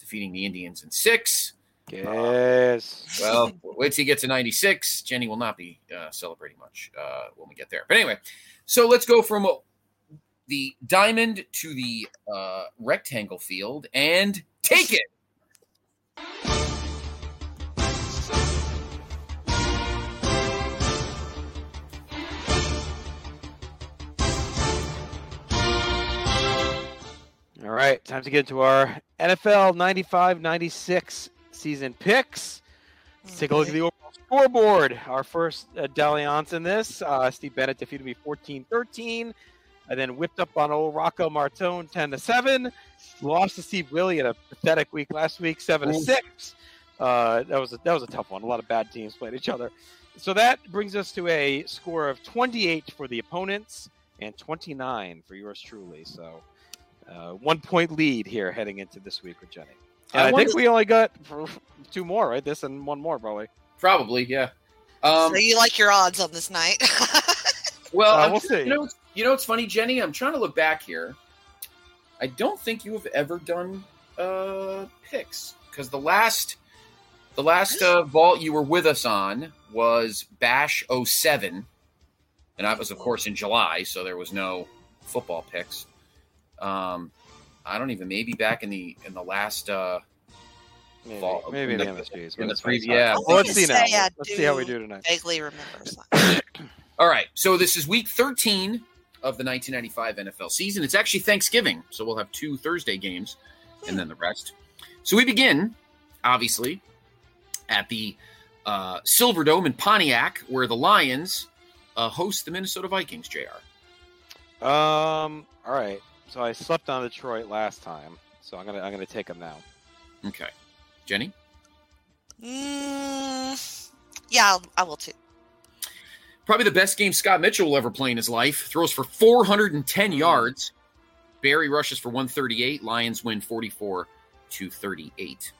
defeating the Indians in 6. Yes. Well, wait till you get to 96. Jenny will not be uh, celebrating much uh, when we get there. But anyway, so let's go from uh, the diamond to the uh, rectangle field and take it. All right, time to get to our NFL 95 96 season picks. Let's take a look at the overall scoreboard. Our first uh, dalliance in this uh, Steve Bennett defeated me 14 13. I then whipped up on old Rocco Martone 10 to 7. Lost to Steve Willie in a pathetic week last week, 7 to 6. Uh, that was a, that was a tough one. A lot of bad teams played each other. So that brings us to a score of 28 for the opponents and 29 for yours truly. So uh, one point lead here heading into this week with Jenny. And I I, wonder- think we only got two more, right? This and one more, probably. Probably, yeah. Um, so you like your odds on this night? well, Uh, I'm we'll see. You know, you know what's funny, Jenny? I'm trying to look back here. I don't think you have ever done uh, picks because the last the last uh, vault you were with us on was Bash 07. and that was of course in July, so there was no football picks. Um, I don't even maybe back in the in the last uh, Maybe, vault- maybe in the, the- MSGs. in the it's three- fine. yeah. Well, let's see now. say I Let's see how we do tonight. Vaguely remember. All right. So this is week 13 of the 1995 NFL season. It's actually Thanksgiving, so we'll have two Thursday games and then the rest. So we begin, obviously, at the uh, Silver Dome in Pontiac, where the Lions uh, host the Minnesota Vikings, JR. Um. All right. So I slept on Detroit last time, so I'm gonna I'm gonna take them now. Okay. Jenny? Mm, yeah, I'll, I will too. Probably the best game Scott Mitchell will ever play in his life. Throws for 410 yards. Barry rushes for 138. Lions win 44 to 38.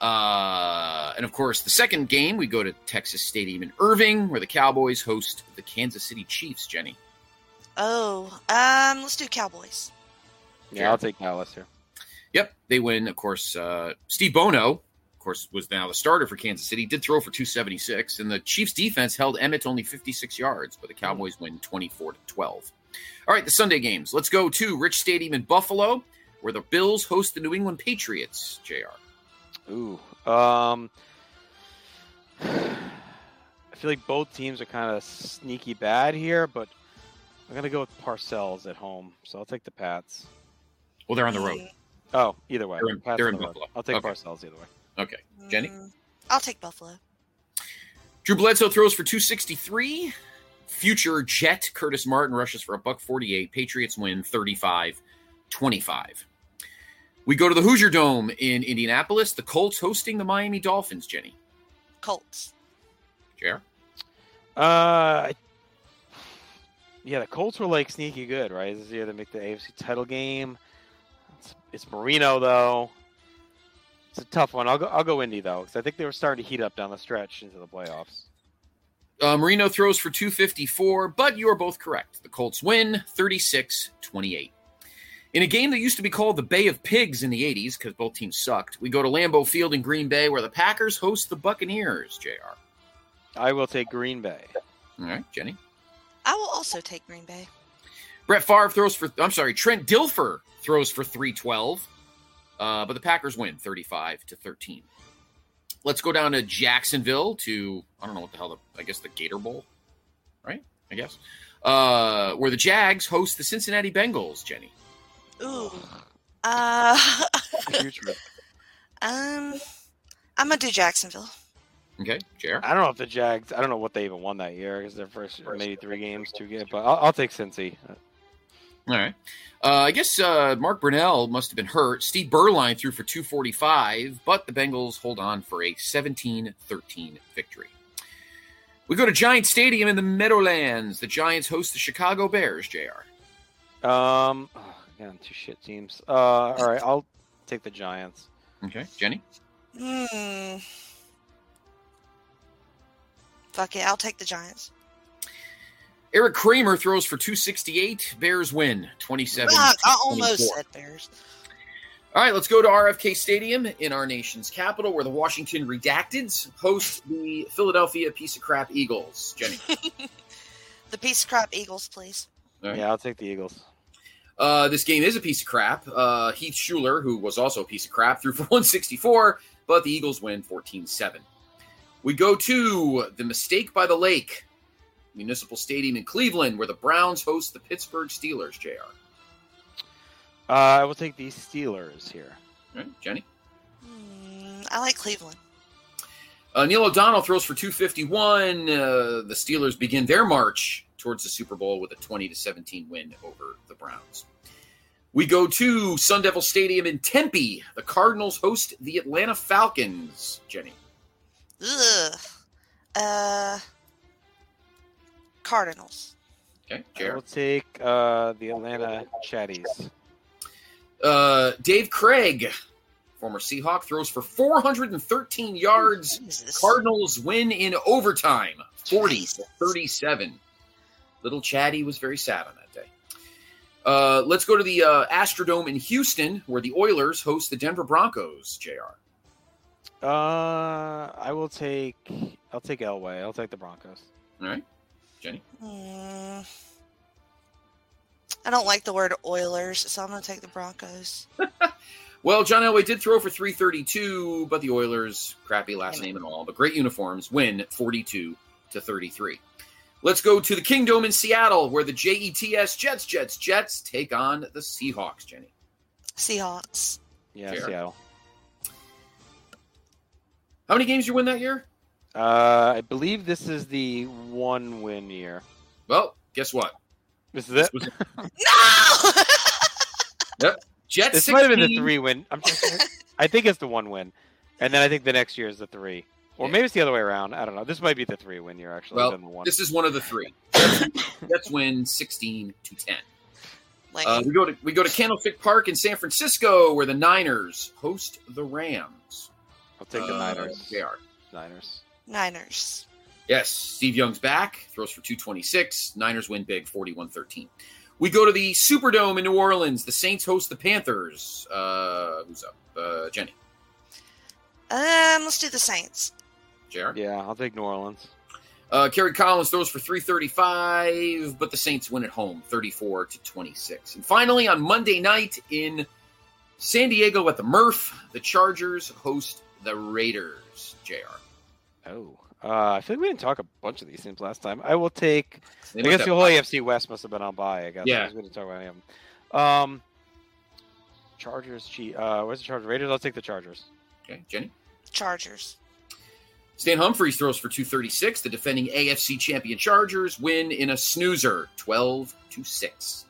Uh, and of course, the second game, we go to Texas Stadium in Irving, where the Cowboys host the Kansas City Chiefs. Jenny. Oh, um, let's do Cowboys. Yeah, I'll take Dallas here. Yep, they win. Of course, uh, Steve Bono, of course, was now the starter for Kansas City. Did throw for 276, and the Chiefs' defense held Emmett only 56 yards, but the Cowboys win 24 to 12. All right, the Sunday games. Let's go to Rich Stadium in Buffalo, where the Bills host the New England Patriots. Jr. Ooh. Um. I feel like both teams are kind of sneaky bad here, but I'm gonna go with Parcells at home, so I'll take the Pats. Well, they're on the road. Oh, either way, They're in- they're in the road. Buffalo. I'll take Okay. Parcells either way. Okay, Jenny. Mm, I'll take Buffalo. Drew Bledsoe throws for 263. Future Jet Curtis Martin rushes for a buck 48. Patriots win 35 25. We go to the Hoosier Dome in Indianapolis. The Colts hosting the Miami Dolphins, Jenny. Colts. Jer? Uh, yeah, the Colts were like sneaky good, right? This year they make the AFC title game. It's, it's Marino though. It's a tough one. I'll go. I'll go Indy though, because I think they were starting to heat up down the stretch into the playoffs. Uh, Marino throws for 254, but you are both correct. The Colts win 36 28. In a game that used to be called the Bay of Pigs in the 80s, because both teams sucked, we go to Lambeau Field in Green Bay where the Packers host the Buccaneers, JR. I will take Green Bay. All right, Jenny. I will also take Green Bay. Brett Favre throws for, I'm sorry, Trent Dilfer throws for 312, uh, but the Packers win 35 to 13. Let's go down to Jacksonville to, I don't know what the hell, the, I guess the Gator Bowl, right? I guess. Uh, where the Jags host the Cincinnati Bengals, Jenny. Ooh. Uh, um, I'm gonna do Jacksonville. Okay, Jer. I don't know if the Jags. I don't know what they even won that year because their first maybe three games, two games. But I'll, I'll take Cincy. All right. Uh, I guess uh, Mark Brunell must have been hurt. Steve Beuerlein threw for 245, but the Bengals hold on for a 17 13 victory. We go to Giant Stadium in the Meadowlands. The Giants host the Chicago Bears, JR. Um, oh, again, two shit teams. Uh, all right, I'll take the Giants. Okay, Jenny. Hmm. Fuck it, I'll take the Giants. Eric Kramer throws for 268. Bears win 27. Ah, I almost said Bears. All right, let's go to RFK Stadium in our nation's capital, where the Washington Redacteds host the Philadelphia Piece of Crap Eagles. Jenny. The piece of crap Eagles, please. All right. Yeah, I'll take the Eagles. Uh, this game is a piece of crap. Uh, Heath Shuler, who was also a piece of crap, threw for 164, but the Eagles win 14 7. We go to the Mistake by the Lake Municipal Stadium in Cleveland, where the Browns host the Pittsburgh Steelers, JR. Uh, I will take the Steelers here. All right, Jenny. Hmm, I like Cleveland. Uh, Neil O'Donnell throws for 251. Uh, the Steelers begin their march towards the Super Bowl with a 20 to 17 win over the Browns. We go to Sun Devil Stadium in Tempe. The Cardinals host the Atlanta Falcons. Jenny. Ugh. Uh, Cardinals. Okay, I Jared. will take uh, the Atlanta Chatties. Uh, Dave Krieg, former Seahawk, throws for 413 yards. Jesus. Cardinals win in overtime, 40 to 37. Little Chatty was very sad on that day. Uh, let's go to the uh, Astrodome in Houston, where the Oilers host the Denver Broncos. Jr. Uh, I will take. I'll take Elway. I'll take the Broncos. All right, Jenny. Hmm. I don't like the word Oilers, so I'm gonna take the Broncos. Well, John Elway did throw for 332, but the Oilers, crappy last name and all, but great uniforms, win 42 to 33. Let's go to the Kingdom in Seattle, where the JETS Jets, Jets, Jets take on the Seahawks. Jenny. Seahawks. Yeah, Fair. Seattle. How many games you win that year? Uh, I believe this is the one win year. Well, guess what? This is it. was- No. Yep. Jets. This might have been the three win. I'm just, I think it's the one win, and then I think the next year is the three, or Yeah. maybe it's the other way around. I don't know. This might be the three win year actually. Well, the one. this is one of the three. Jets win 16 to 10. like, Uh, we go to we go to Candlestick Park in San Francisco, where the Niners host the Rams. I'll take the Uh, Niners. They are. Niners. Niners. Yes, Steve Young's back, throws for 226. Niners win big, 41 13. We go to the Superdome in New Orleans. The Saints host the Panthers. Uh, who's up? Uh, Jenny. Um, let's do the Saints. JR. Yeah, I'll take New Orleans. Uh, Kerry Collins throws for 335, but the Saints win at home, 34 to 26. And finally, on Monday night in San Diego at the Murph, the Chargers host the Raiders. JR. Oh, uh, I feel like we didn't talk a bunch of these teams last time. I will take. They I guess the whole AFC West must have been on by. I guess. Yeah. I was going to talk about him. Um, Chargers. Chi- Uh, where's the Chargers? Raiders. I'll take the Chargers. Okay, Jenny. Chargers. Stan Humphries throws for 236. The defending AFC champion Chargers win in a snoozer, 12 to 6.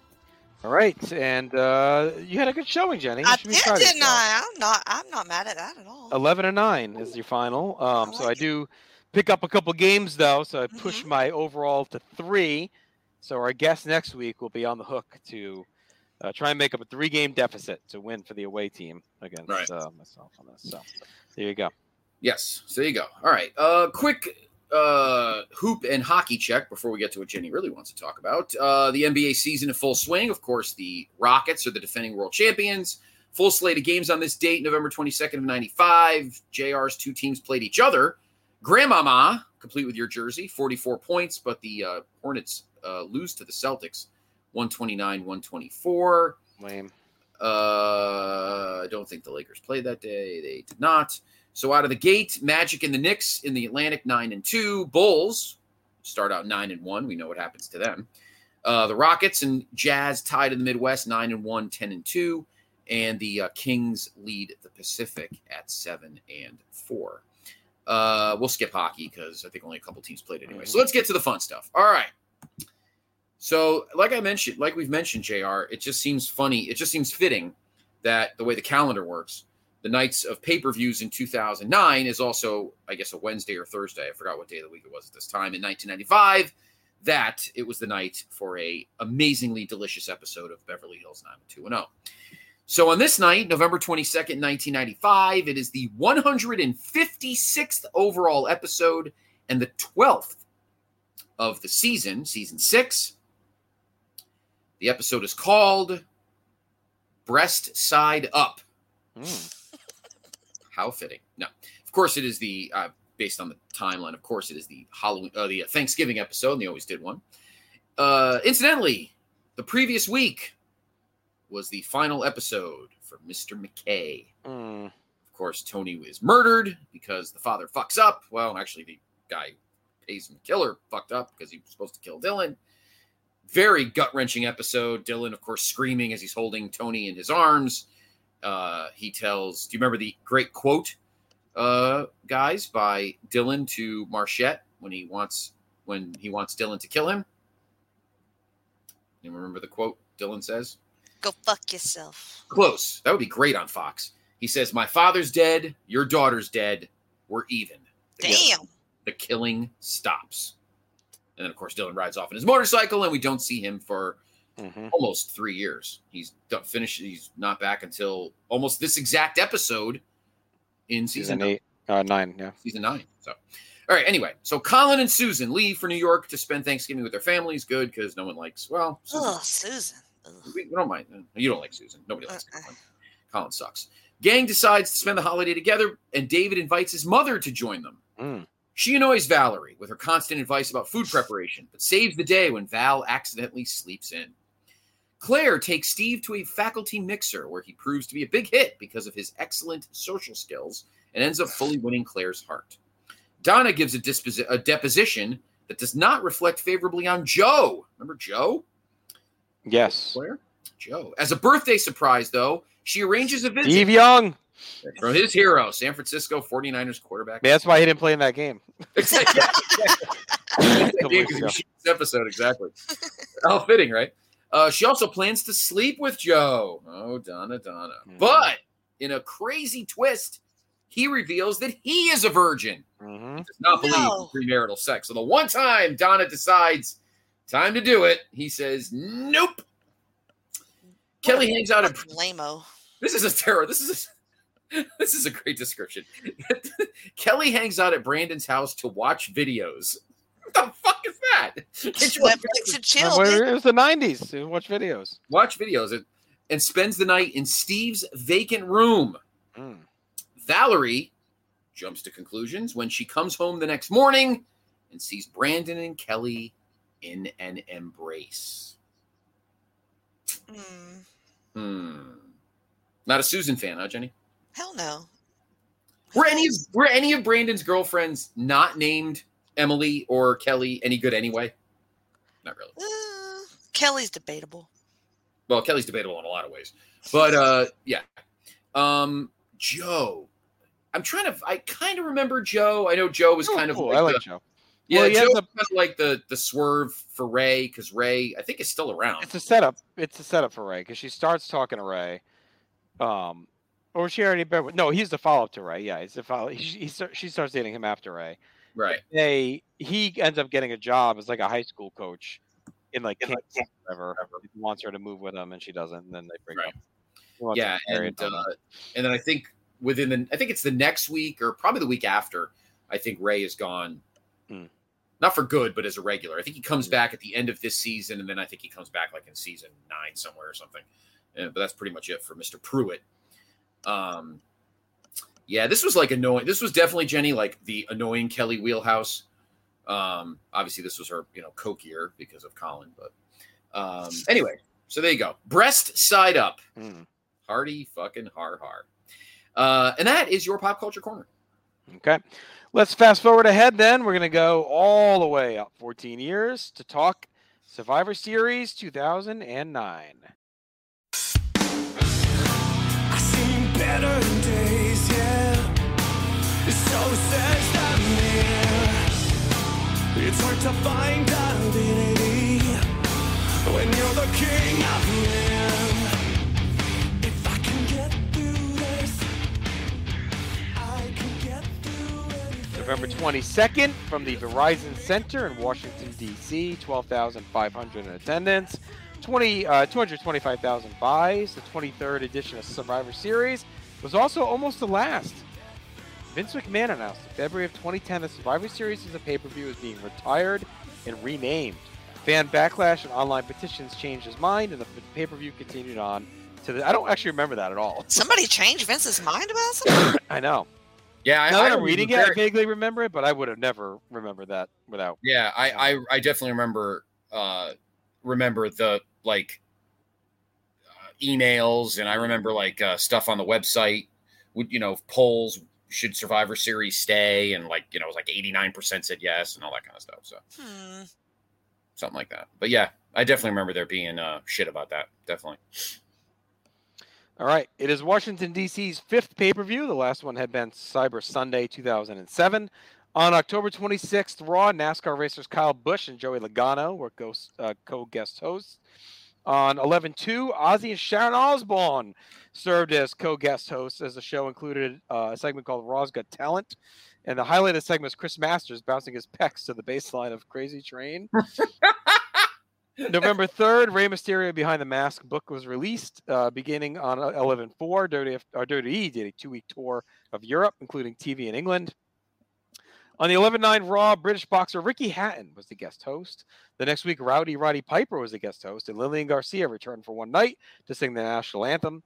All right, and uh, you had a good showing, Jenny. You I be did, proud didn't yourself. I? I'm not. I'm not mad at that at all. Eleven and nine is your final. Um, so I do pick up a couple games though, so I Mm-hmm. push my overall to three. So our guest next week will be on the hook to uh, try and make up a three-game deficit to win for the away team against Right. uh, myself on this. So there you go. Yes. So there you go. All right. Uh, quick uh, hoop and hockey check before we get to what Jenny really wants to talk about. Uh, the NBA season in full swing. Of course, the Rockets are the defending world champions. Full slate of games on this date, November 22nd of 95. JR's two teams played each other. Grandmama, complete with your jersey, 44 points, but the uh, Hornets uh, lose to the Celtics, 129 124. Lame. Uh, I don't think the Lakers played that day. They did not. So out of the gate, Magic and the Knicks in the Atlantic nine and two. Bulls start out nine and one. We know what happens to them. Uh, the Rockets and Jazz tied in the Midwest nine and one, 10 and two, and the uh, Kings lead the Pacific at seven and four. Uh, we'll skip hockey because I think only a couple teams played anyway. So let's get to the fun stuff. All right. So, like I mentioned, like we've mentioned, Jr. It just seems funny. It just seems fitting that the way the calendar works, the nights of pay per views in 2009 is also, I guess, a Wednesday or Thursday. I forgot what day of the week it was at this time in 1995. That it was the night for a amazingly delicious episode of Beverly Hills 90210. So on this night, November 22nd, 1995, it is the 156th overall episode and the 12th of the season, season six. The episode is called Breast Side Up. Hmm. How fitting. No, of course it is the uh, based on the timeline. Of course it is the Halloween, uh, the Thanksgiving episode, and they always did one. Uh, incidentally, the previous week was the final episode for Mr. McKay. Mm. Of course, Tony is murdered because the father fucks up. Well, actually, the guy pays him to kill her fucked up because he was supposed to kill Dylan. Very gut wrenching episode. Dylan, of course, screaming as he's holding Tony in his arms. Uh, he tells, Do you remember the great quote, uh, guys, by Dylan to Marchette when he wants when he wants Dylan to kill him? You remember the quote Dylan says? Go fuck yourself. Close. That would be great on Fox. He says, My father's dead, your daughter's dead, we're even. Damn. The killing stops. And then, of course, Dylan rides off in his motorcycle, and we don't see him for almost three years. He's done, finished. He's not back until almost this exact episode in season, Season eight, uh, nine. Yeah. Season nine. So, all right. Anyway, so Colin and Susan leave for New York to spend Thanksgiving with their families. Good because no one likes. Well, Susan, Oh, Susan. we, we don't mind. You don't like Susan. Nobody likes Colin. Colin sucks. Gang decides to spend the holiday together, and David invites his mother to join them. Mm. She annoys Valerie with her constant advice about food preparation, but saves the day when Val accidentally sleeps in. Claire takes Steve to a faculty mixer where he proves to be a big hit because of his excellent social skills and ends up fully winning Claire's heart. Donna gives a, disposi- a deposition that does not reflect favorably on Joe. Remember Joe? Yes. Claire? Joe. As a birthday surprise, though, she arranges a visit Steve Young. from his hero, San Francisco 49ers quarterback. Yeah, that's why he didn't play in that game. Yeah, 'cause he this episode exactly. How fitting, right? Uh, she also plans to sleep with Joe. Oh, Donna, Donna. But in a crazy twist, he reveals that he is a virgin. Does not believe No. in premarital sex. So the one time Donna decides time to do it, he says, "Nope." Kelly hangs out at Lamo. this is a terror. This is a, this is a great description. Kelly hangs out at Brandon's house to watch videos. What the fuck is that? Can't you Netflix and chill. Well, bitch. it was the '90s. You watch videos. watch videos and, and spends the night in Steve's vacant room. Mm. Valerie jumps to conclusions when she comes home the next morning and sees Brandon and Kelly in an embrace. Mm, Hmm. Not a Susan fan, huh, Jenny? hell no. Were any of were any of Brandon's girlfriends not named Emily or Kelly any good anyway? Not really. Uh, Kelly's debatable. Well, Kelly's debatable in a lot of ways, but uh, yeah. Um, Joe, I'm trying to. I kind of remember Joe. I know Joe was Oh, kind of cool. like, I like the- Joe. Yeah, Well, he Joe kind of like the the swerve for Ray because Ray, I think, is still around. It's a setup. It's a setup for Ray because she starts talking to Ray, um, or she already. been with- No, he's the follow up to Ray. Yeah, he's the follow. He, he start- she starts dating him after Ray. Right. They he ends up getting a job as like a high school coach in like Kansas, whatever. He wants her to move with him, and she doesn't. And then they break up. Yeah, to get married, and uh, and then I think within the, I think it's the next week or probably the week after. I think Ray is gone, Hmm. not for good, but as a regular. I think he comes back at the end of this season, and then I think he comes back like in season nine somewhere or something. Uh, but that's pretty much it for Mister Pruit. Um, yeah, this was like annoying. This was definitely Jenny like the annoying Kelly wheelhouse. Um, obviously, this was her, you know, coke year because of Colin. But um, anyway, so there you go. Breast side up. Mm. Hardy fucking har har. Uh, and that is your pop culture corner. Okay. Let's fast forward ahead then. We're going to go all the way up 14 years to talk Survivor Series 2009. It's hard to find identity when you're the king of men. If I can get through this, I can get through anything. November 22nd from the Verizon Center in Washington, D.C. 12,500 in attendance. 20, uh, 225,000 buys. The 23rd edition of Survivor Series was also almost the last. Vince McMahon announced in February of 2010 that Survivor Series as a pay-per-view is being retired and renamed. Fan backlash and online petitions changed his mind, and the pay-per-view continued on to the. I don't actually remember that at all. Somebody changed Vince's mind about something? I know. Yeah, I, now that I I'm reading it, I vaguely remember it, but I would have never remembered that without. Yeah, I, I I definitely remember uh remember the like uh, emails and I remember like uh, stuff on the website would you know polls should Survivor Series stay and like you know it was like 89% said yes and all that kind of stuff so Hmm. something like that. But yeah, I definitely remember there being uh shit about that. Definitely. All right. It is Washington, D.C.'s fifth pay per view. The last one had been Cyber Sunday 2007. On October 26th, Raw, NASCAR racers Kyle Busch and Joey Logano were uh, co guest hosts. On 11 2, Ozzy and Sharon Osbourne served as co guest hosts, as the show included uh, a segment called Raw's Got Talent. And the highlight of the segment was Chris Masters bouncing his pecs to the baseline of Crazy Train. November 3rd, Rey Mysterio Behind the Mask book was released, uh, beginning on 11 4. Dirty, or Dirty E did a two week tour of Europe, including TV in England. On the 11 9 Raw, British boxer Ricky Hatton was the guest host. The next week, Rowdy Roddy Piper was the guest host, and Lillian Garcia returned for one night to sing the national anthem.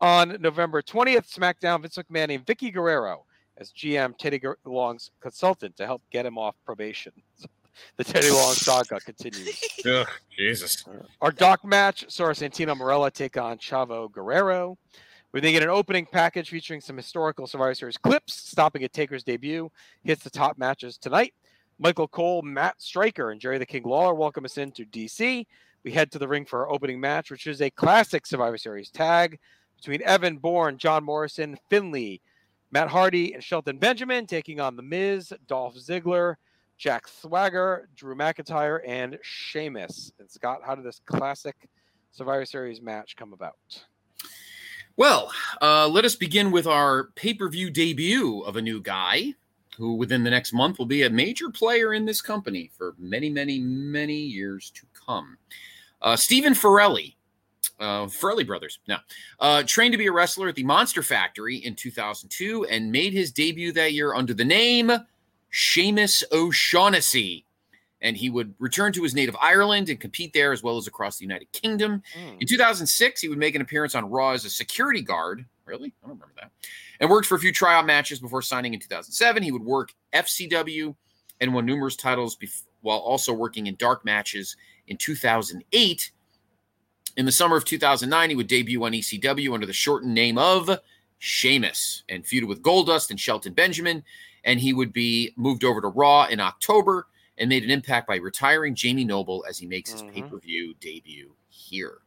On November 20th, SmackDown, Vince McMahon named Vickie Guerrero as GM Teddy Long's consultant to help get him off probation. the Teddy Long saga continues. Ugh, Jesus. Our doc match saw Santino Marella take on Chavo Guerrero. We then get an opening package featuring some historical Survivor Series clips, stopping at Taker's debut. Hits the top matches tonight. Michael Cole, Matt Striker, and Jerry the King Lawler welcome us into DC. We head to the ring for our opening match, which is a classic Survivor Series tag between Evan Bourne, John Morrison, Finlay, Matt Hardy, and Shelton Benjamin taking on The Miz, Dolph Ziggler, Jack Swagger, Drew McIntyre, and Sheamus. And Scott, how did this classic Survivor Series match come about? Well, uh, let us begin with our pay per view debut of a new guy who, within the next month, will be a major player in this company for many, many, many years to come. Uh, Stephen Farrelly, uh, Farrelly Brothers, no, uh, trained to be a wrestler at the Monster Factory in 2002 and made his debut that year under the name Sheamus O'Shaunessy. And he would return to his native Ireland and compete there as well as across the United Kingdom. Hmm. In 2006, he would make an appearance on Raw as a security guard. Really? I don't remember that. And worked for a few tryout matches before signing in 2007. He would work FCW and won numerous titles bef- while also working in dark matches in 2008. In the summer of 2009, he would debut on ECW under the shortened name of Sheamus and feuded with Goldust and Shelton Benjamin. And he would be moved over to Raw in October and made an impact by retiring Jamie Noble as he makes his pay per view debut here.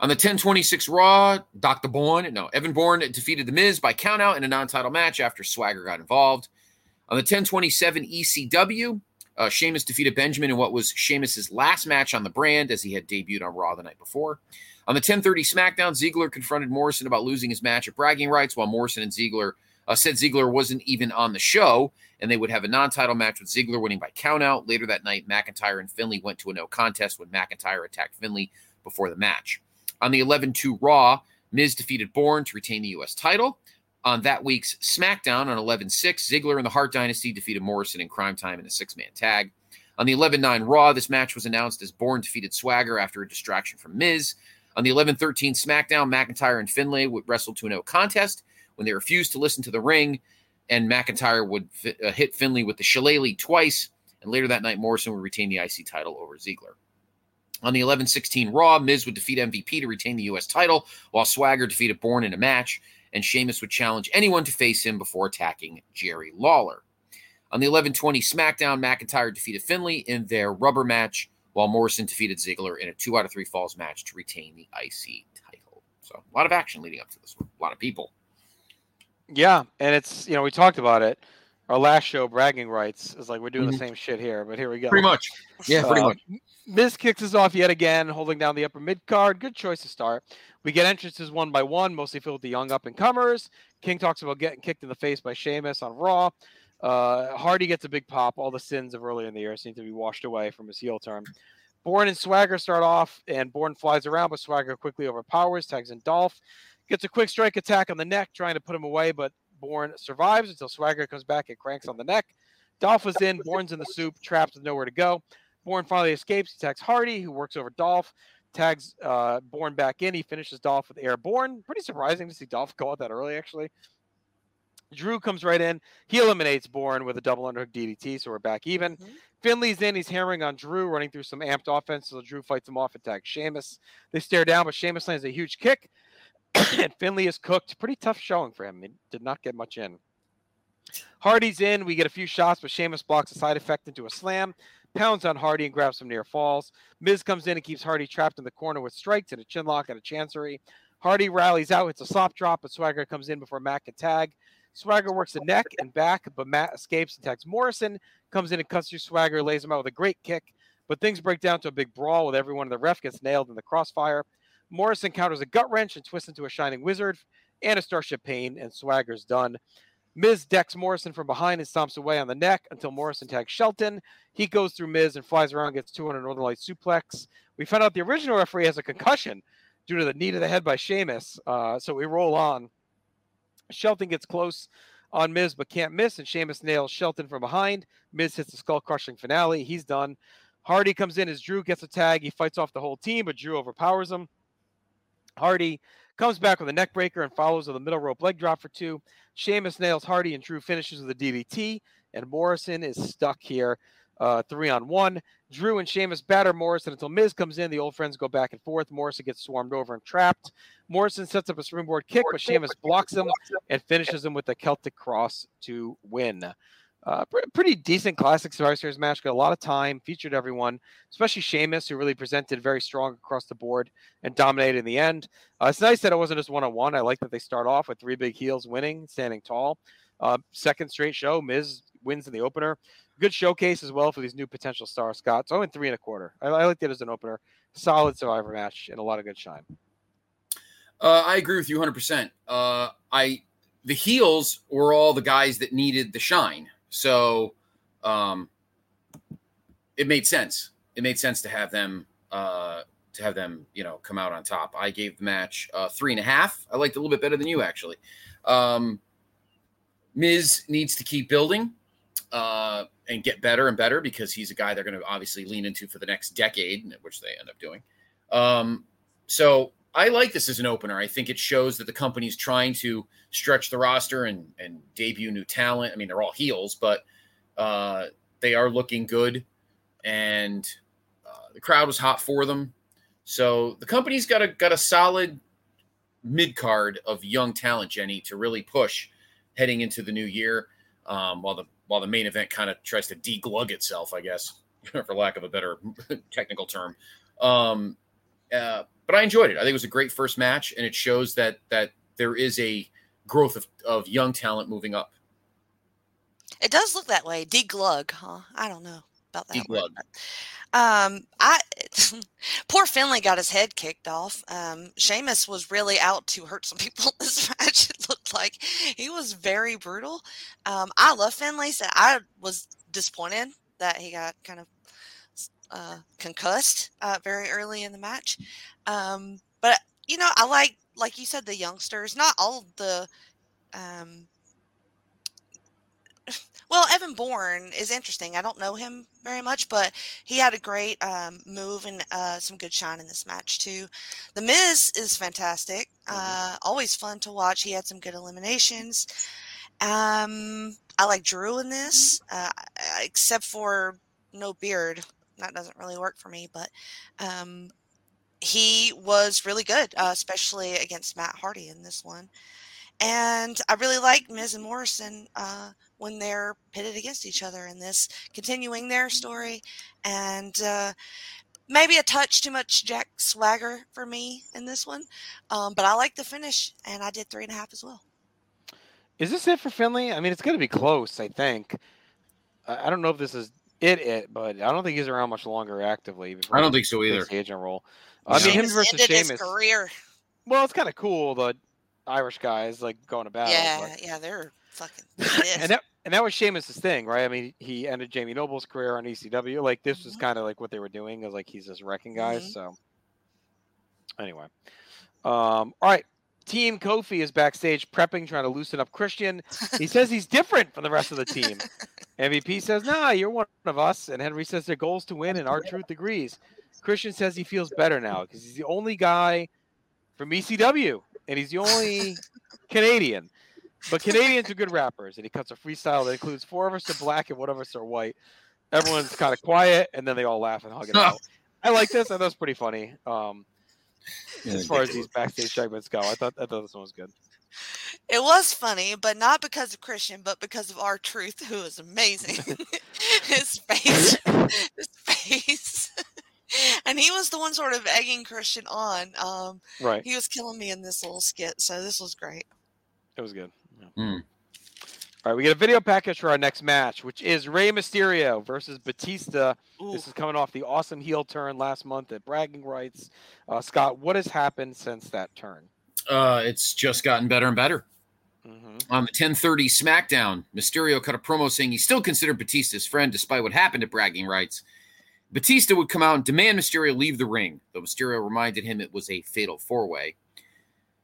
On the 1026 Raw, Dr. Bourne, no, Evan Bourne defeated The Miz by countout in a non title match after Swagger got involved. On the 1027 ECW, uh, Sheamus defeated Benjamin in what was Sheamus's last match on the brand as he had debuted on Raw the night before. On the 1030 SmackDown, Ziggler confronted Morrison about losing his match at bragging rights, while Morrison and Ziggler uh, said Ziggler wasn't even on the show, and they would have a non-title match with Ziggler winning by countout. Later that night, McIntyre and Finlay went to a no contest when McIntyre attacked Finlay before the match. On the 11-2 Raw, Miz defeated Bourne to retain the U.S. title. On that week's SmackDown on 11 6, Ziggler and the Hart Dynasty defeated Morrison in Cryme Tyme in a six man tag. On the 11 9 Raw, this match was announced as Bourne defeated Swagger after a distraction from Miz. On the 11 13 SmackDown, McIntyre and Finlay would wrestle to a no contest when they refused to listen to the ring, and McIntyre would uh, hit Finlay with the shillelagh twice. And later that night, Morrison would retain the IC title over Ziggler. On the 11 16 Raw, Miz would defeat MVP to retain the U.S. title, while Swagger defeated Bourne in a match, and Sheamus would challenge anyone to face him before attacking Jerry Lawler. On the 11 20 SmackDown, McIntyre defeated Finlay in their rubber match, while Morrison defeated Ziggler in a two out of three falls match to retain the IC title. So a lot of action leading up to this one, a lot of people. Yeah, and it's you know we talked about it. Our last show, bragging rights, is like we're doing Mhm. the same shit here, but here we go. Pretty much. Yeah, pretty Uh, much. Miz kicks us off yet again, holding down the upper mid card. Good choice to start. We get entrances one by one, mostly filled with the young up and comers. King talks about getting kicked in the face by Sheamus on Raw. Uh, Hardy gets a big pop. All the sins of earlier in the year seem to be washed away from his heel turn. Bourne and Swagger start off, and Bourne flies around, but Swagger quickly overpowers, tags in Dolph. Gets a quick strike attack on the neck, trying to put him away, but Bourne survives until Swagger comes back and cranks on the neck. Dolph is in, Bourne's in the soup, trapped with nowhere to go. Bourne finally escapes. He attacks Hardy, who works over Dolph, tags uh, Bourne back in. He finishes Dolph with Airborne. Pretty surprising to see Dolph go out that early, actually. Drew comes right in. He eliminates Bourne with a double underhook DDT, so we're back even. Finlay's in. He's hammering on Drew, running through some amped offense. So Drew fights him off and tags Sheamus. They stare down, but Sheamus lands a huge kick. And Finlay is cooked. Pretty tough showing for him. He did not get much in. Hardy's in. We get a few shots, but Sheamus blocks a side effect into a slam, pounds on Hardy and grabs some near falls. Miz comes in and keeps Hardy trapped in the corner with strikes and a chin lock and a chancery. Hardy rallies out, hits a slop drop, but Swagger comes in before Matt can tag. Swagger works the neck and back, but Matt escapes and tags Morrison. Comes in and cuts through Swagger, lays him out with a great kick. But things break down to a big brawl with everyone in the ref gets nailed in the crossfire. Morrison encounters a gut wrench and twists into a shining wizard and a starship pain, and Swagger's done. Miz decks Morrison from behind and stomps away on the neck until Morrison tags Shelton. He goes through Miz and flies around, gets two 200 Northern Light suplex. We found out the original referee has a concussion due to the knee to the head by Sheamus. Uh, so we roll on. Shelton gets close on Miz but can't miss, and Sheamus nails Shelton from behind. Miz hits the skull crushing finale. He's done. Hardy comes in as Drew gets a tag. He fights off the whole team, but Drew overpowers him. Hardy comes back with a neck breaker and follows with a middle rope leg drop for two. Sheamus nails Hardy and Drew finishes with a DDT, and Morrison is stuck here, uh, three on one. Drew and Sheamus batter Morrison until Miz comes in. The old friends go back and forth. Morrison gets swarmed over and trapped. Morrison sets up a springboard kick, but Sheamus blocks him and finishes him with a Celtic cross to win. Uh, pre- pretty decent classic Survivor Series match. Got a lot of time, featured everyone, especially Sheamus, who really presented very strong across the board and dominated in the end. Uh, it's nice that it wasn't just one on one. I like that they start off with three big heels winning, standing tall. Uh, second straight show, Miz wins in the opener. Good showcase as well for these new potential stars. Scott, so I went three and a quarter. I, I liked it as an opener. Solid Survivor match and a lot of good shine. Uh, I agree with you 100%. Uh, I the heels were all the guys that needed the shine. So um, it made sense. It made sense to have them uh, to have them, you know, come out on top. I gave the match uh, three and a half. I liked a little bit better than you actually. Um, Miz needs to keep building uh, and get better and better because he's a guy they're going to obviously lean into for the next decade, which they end up doing. Um, so I like this as an opener. I think it shows that the company's trying to stretch the roster and and debut new talent. I mean, they're all heels, but uh, they are looking good, and uh, the crowd was hot for them. So the company's got a got a solid mid card of young talent, Jenny, to really push heading into the new year. Um, while the while the main event kind of tries to deglug itself, I guess, for lack of a better technical term. Um, uh, but I enjoyed it. I think it was a great first match, and it shows that that there is a growth of, of young talent moving up. It does look that way. Deglug, huh? I don't know about that. Deglug. Um, I poor Finlay got his head kicked off. Um, Sheamus was really out to hurt some people in this match. It looked like he was very brutal. Um, I love Finlay, so I was disappointed that he got kind of uh, concussed uh, very early in the match. Um, but you know, I like, like you said, the youngsters. Not all the um, well, Evan Bourne is interesting. I don't know him very much, but he had a great um, move and uh, some good shine in this match too. The Miz is fantastic. Uh, always fun to watch. He had some good eliminations. Um, I like Drew in this, uh, except for no beard. That doesn't really work for me, but um, he was really good, uh, especially against Matt Hardy in this one. And I really like Miz and Morrison uh, when they're pitted against each other in this, continuing their story. And uh, maybe a touch too much Jack Swagger for me in this one. Um, but I like the finish, and I did three and a half as well. Is this it for Finlay? I mean, it's going to be close, I think. I I don't know if this is it, it, but I don't think he's around much longer actively. I don't think so either. Agent role. I mean, him versus ended his Sheamus. career. Well, it's kind of cool. The Irish guys like going to battle. Yeah, but- yeah, they're fucking. and that and that was Sheamus's thing, right? I mean, he ended Jamie Noble's career on ECW. Like this Mm-hmm. was kind of like what they were doing, is like he's just wrecking guys. Mhm. So anyway, um, all right. Team Kofi is backstage prepping, trying to loosen up Christian. He says he's different from the rest of the team. MVP says, "Nah, you're one of us." And Henry says their goal is to win, and R-Truth agrees. Christian says he feels better now because he's the only guy from ECW, and he's the only Canadian. But Canadians are good rappers, and he cuts a freestyle that includes four of us are black and one of us are white. Everyone's kind of quiet, and then they all laugh and hug it out. I like this. I thought it was pretty funny. Um, as far as these backstage segments go, I thought I thought this one was good. It was funny, but not because of Christian, but because of R-Truth, who is amazing. his face, his face, and he was the one sort of egging Christian on. Um, Right. He was killing me in this little skit, so this was great. It was good. Yeah. Hmm. All right, we get a video package for our next match, which is Rey Mysterio versus Batista. This is coming off the awesome heel turn last month at Bragging Rights. Uh, Scott, what has happened since that turn? Uh, it's just gotten better and better. Mm-hmm. On the 10:30 SmackDown, Mysterio cut a promo saying he still considered Batista his friend despite what happened at Bragging Rights. Batista would come out and demand Mysterio leave the ring, though Mysterio reminded him it was a fatal four-way.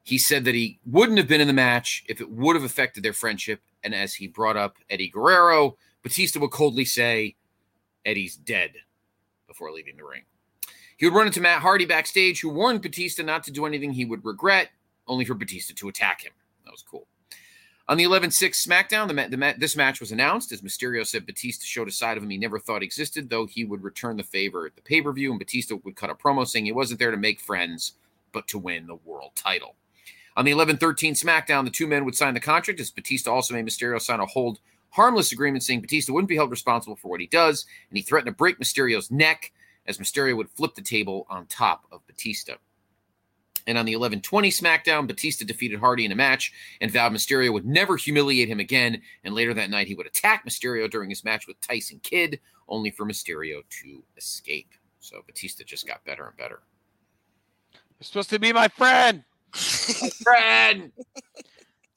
He said that he wouldn't have been in the match if it would have affected their friendship, and as he brought up Eddie Guerrero, Batista would coldly say, "Eddie's dead," before leaving the ring. He would run into Matt Hardy backstage, who warned Batista not to do anything he would regret, only for Batista to attack him. That was cool. On the 11 6 SmackDown, the, the this match was announced as Mysterio said Batista showed a side of him he never thought existed, though he would return the favor at the pay per view, and Batista would cut a promo saying he wasn't there to make friends, but to win the world title. On the 11 13 SmackDown, the two men would sign the contract as Batista also made Mysterio sign a hold harmless agreement saying Batista wouldn't be held responsible for what he does, and he threatened to break Mysterio's neck as Mysterio would flip the table on top of Batista. And on the 1120 SmackDown, Batista defeated Hardy in a match and vowed Mysterio would never humiliate him again. And later that night, he would attack Mysterio during his match with Tyson Kidd, only for Mysterio to escape. So Batista just got better and better. You're supposed to be my friend. Friend.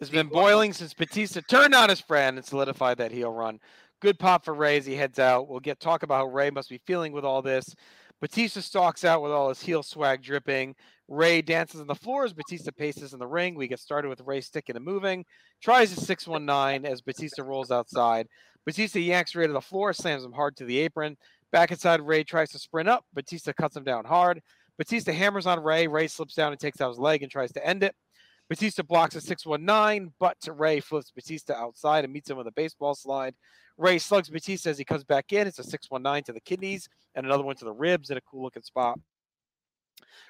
It's been boiling since Batista turned on his friend and solidified that heel run. Good pop for Rey as he heads out. We'll get talk about how Rey must be feeling with all this. Batista stalks out with all his heel swag dripping. Rey dances on the floor as Batista paces in the ring. We get started with Rey sticking and moving. Tries a 619 as Batista rolls outside. Batista yanks Rey to the floor, slams him hard to the apron. Back inside, Rey tries to sprint up. Batista cuts him down hard. Batista hammers on Rey. Rey slips down and takes out his leg and tries to end it. Batista blocks a 619, but to Rey flips Batista outside and meets him with a baseball slide. Rey slugs Batista as he comes back in. It's a 619 to the kidneys and another one to the ribs in a cool looking spot.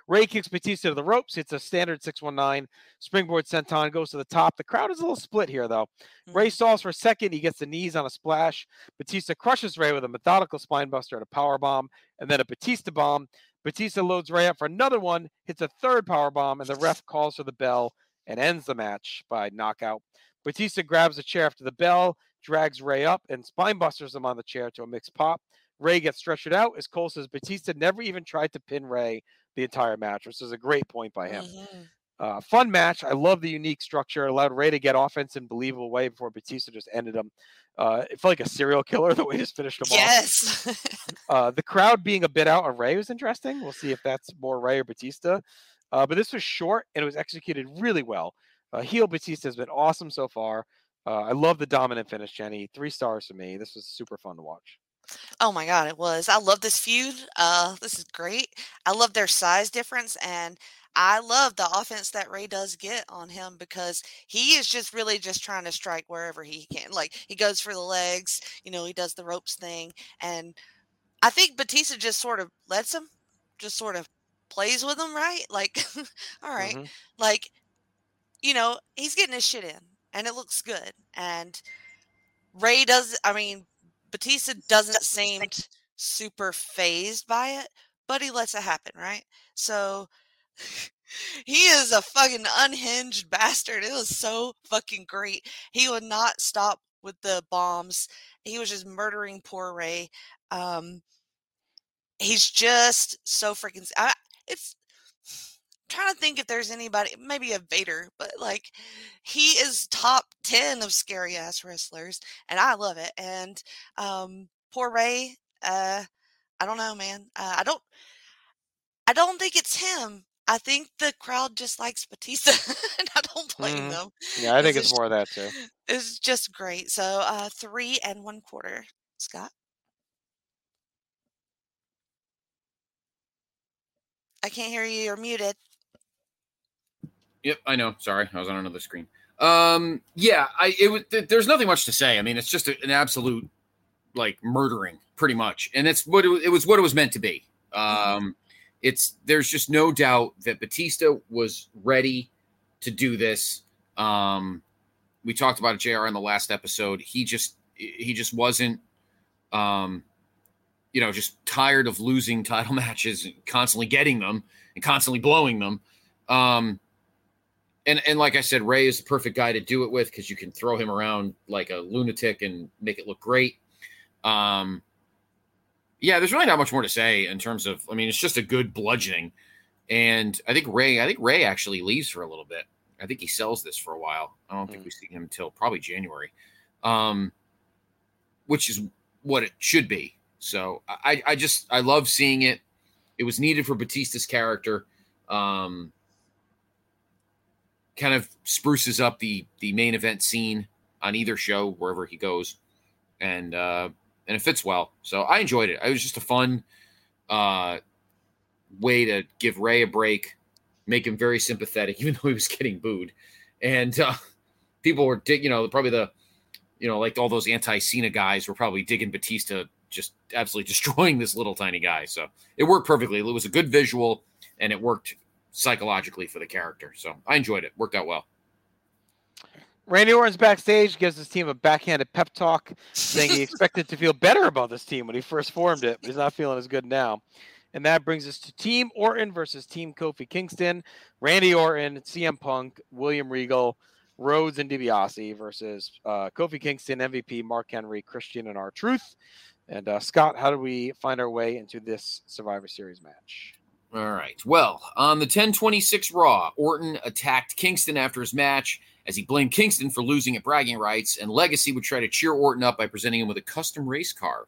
Rey kicks Batista to the ropes. It's a standard 619. Springboard senton goes to the top. The crowd is a little split here, though. Hmm. Rey stalls for a second. He gets the knees on a splash. Batista crushes Rey with a methodical spine buster and a power bomb, and then a Batista bomb. Batista loads Rey up for another one, hits a third power bomb, and the ref calls for the bell and ends the match by knockout. Batista grabs a chair after the bell, drags Rey up and spine busters him on the chair to a mixed pop. Rey gets stretched out as Cole says Batista never even tried to pin Rey the entire match, which is a great point by him. Mhm. Uh, fun match. I love the unique structure. It allowed Rey to get offense in believable way before Batista just ended him. Uh, it felt like a serial killer the way he just finished him off. Yes. Uh, the crowd being a bit out on Rey was interesting. We'll see if that's more Rey or Batista. Uh, but this was short and it was executed really well. Uh, heel Batista has been awesome so far. Uh, I love the dominant finish, Jenny. Three stars for me. This was super fun to watch. Oh my god, it was. I love this feud. Uh this is great. I love their size difference and I love the offense that Rey does get on him because he is just really just trying to strike wherever he can. Like he goes for the legs, you know, he does the ropes thing and I think Batista just sort of lets him just sort of plays with him, right? Like all right. Mhm. Like you know, he's getting his shit in and it looks good. And Rey does I mean Batista doesn't seem super phased by it, but he lets it happen, right? So he is a fucking unhinged bastard. It was so fucking great. He would not stop with the bombs. He was just murdering poor Rey. Um, he's just so freaking. I, it's I'm trying to think if there's anybody, maybe a Vader, but like he is top 10 of scary ass wrestlers, and I love it. And um, poor Rey, uh, I don't know, man. Uh, I don't, I don't think it's him. I think the crowd just likes Batista, and I don't blame Mhm. them. Yeah, I think it's more of that too. It's just great. So uh, three and one quarter, Scott. I can't hear you. You're muted. Yep, I know. Sorry, I was on another screen. Um, yeah, I it was. th- There's nothing much to say. I mean, it's just a, an absolute like murdering, pretty much, and it's what it, it was. What it was meant to be. Um, it's there's just no doubt that Batista was ready to do this. Um, we talked about it, Jr. in the last episode. He just he just wasn't. Um, you know, just tired of losing title matches and constantly getting them and constantly blowing them. Um, and and like I said, Rey is the perfect guy to do it with because you can throw him around like a lunatic and make it look great. Um, yeah, there's really not much more to say in terms of. I mean, it's just a good bludgeoning, and I think Rey. I think Rey actually leaves for a little bit. I think he sells this for a while. I don't think we see him until probably January, um, which is what it should be. So I, I just I love seeing it. It was needed for Batista's character. Um, kind of spruces up the the main event scene on either show wherever he goes, and uh, and it fits well. So I enjoyed it. It was just a fun uh, way to give Rey a break, make him very sympathetic, even though he was getting booed, and uh, people were dig- you know probably the you know like all those anti Cena guys were probably digging Batista just absolutely destroying this little tiny guy. So it worked perfectly. It was a good visual, and it worked psychologically for the character. So I enjoyed it. Worked out well. Randy Orton's backstage gives his team a backhanded pep talk, saying he expected to feel better about this team when he first formed it, but he's not feeling as good now. And that brings us to Team Orton versus Team Kofi Kingston. Randy Orton, CM Punk, William Regal, Rhodes, and DiBiase versus uh, Kofi Kingston, MVP, Mark Henry, Christian, and R-Truth. And uh, Scott, how do we find our way into this Survivor Series match? All right. Well, on the 1026 Raw, Orton attacked Kingston after his match as he blamed Kingston for losing at bragging rights, and Legacy would try to cheer Orton up by presenting him with a custom race car.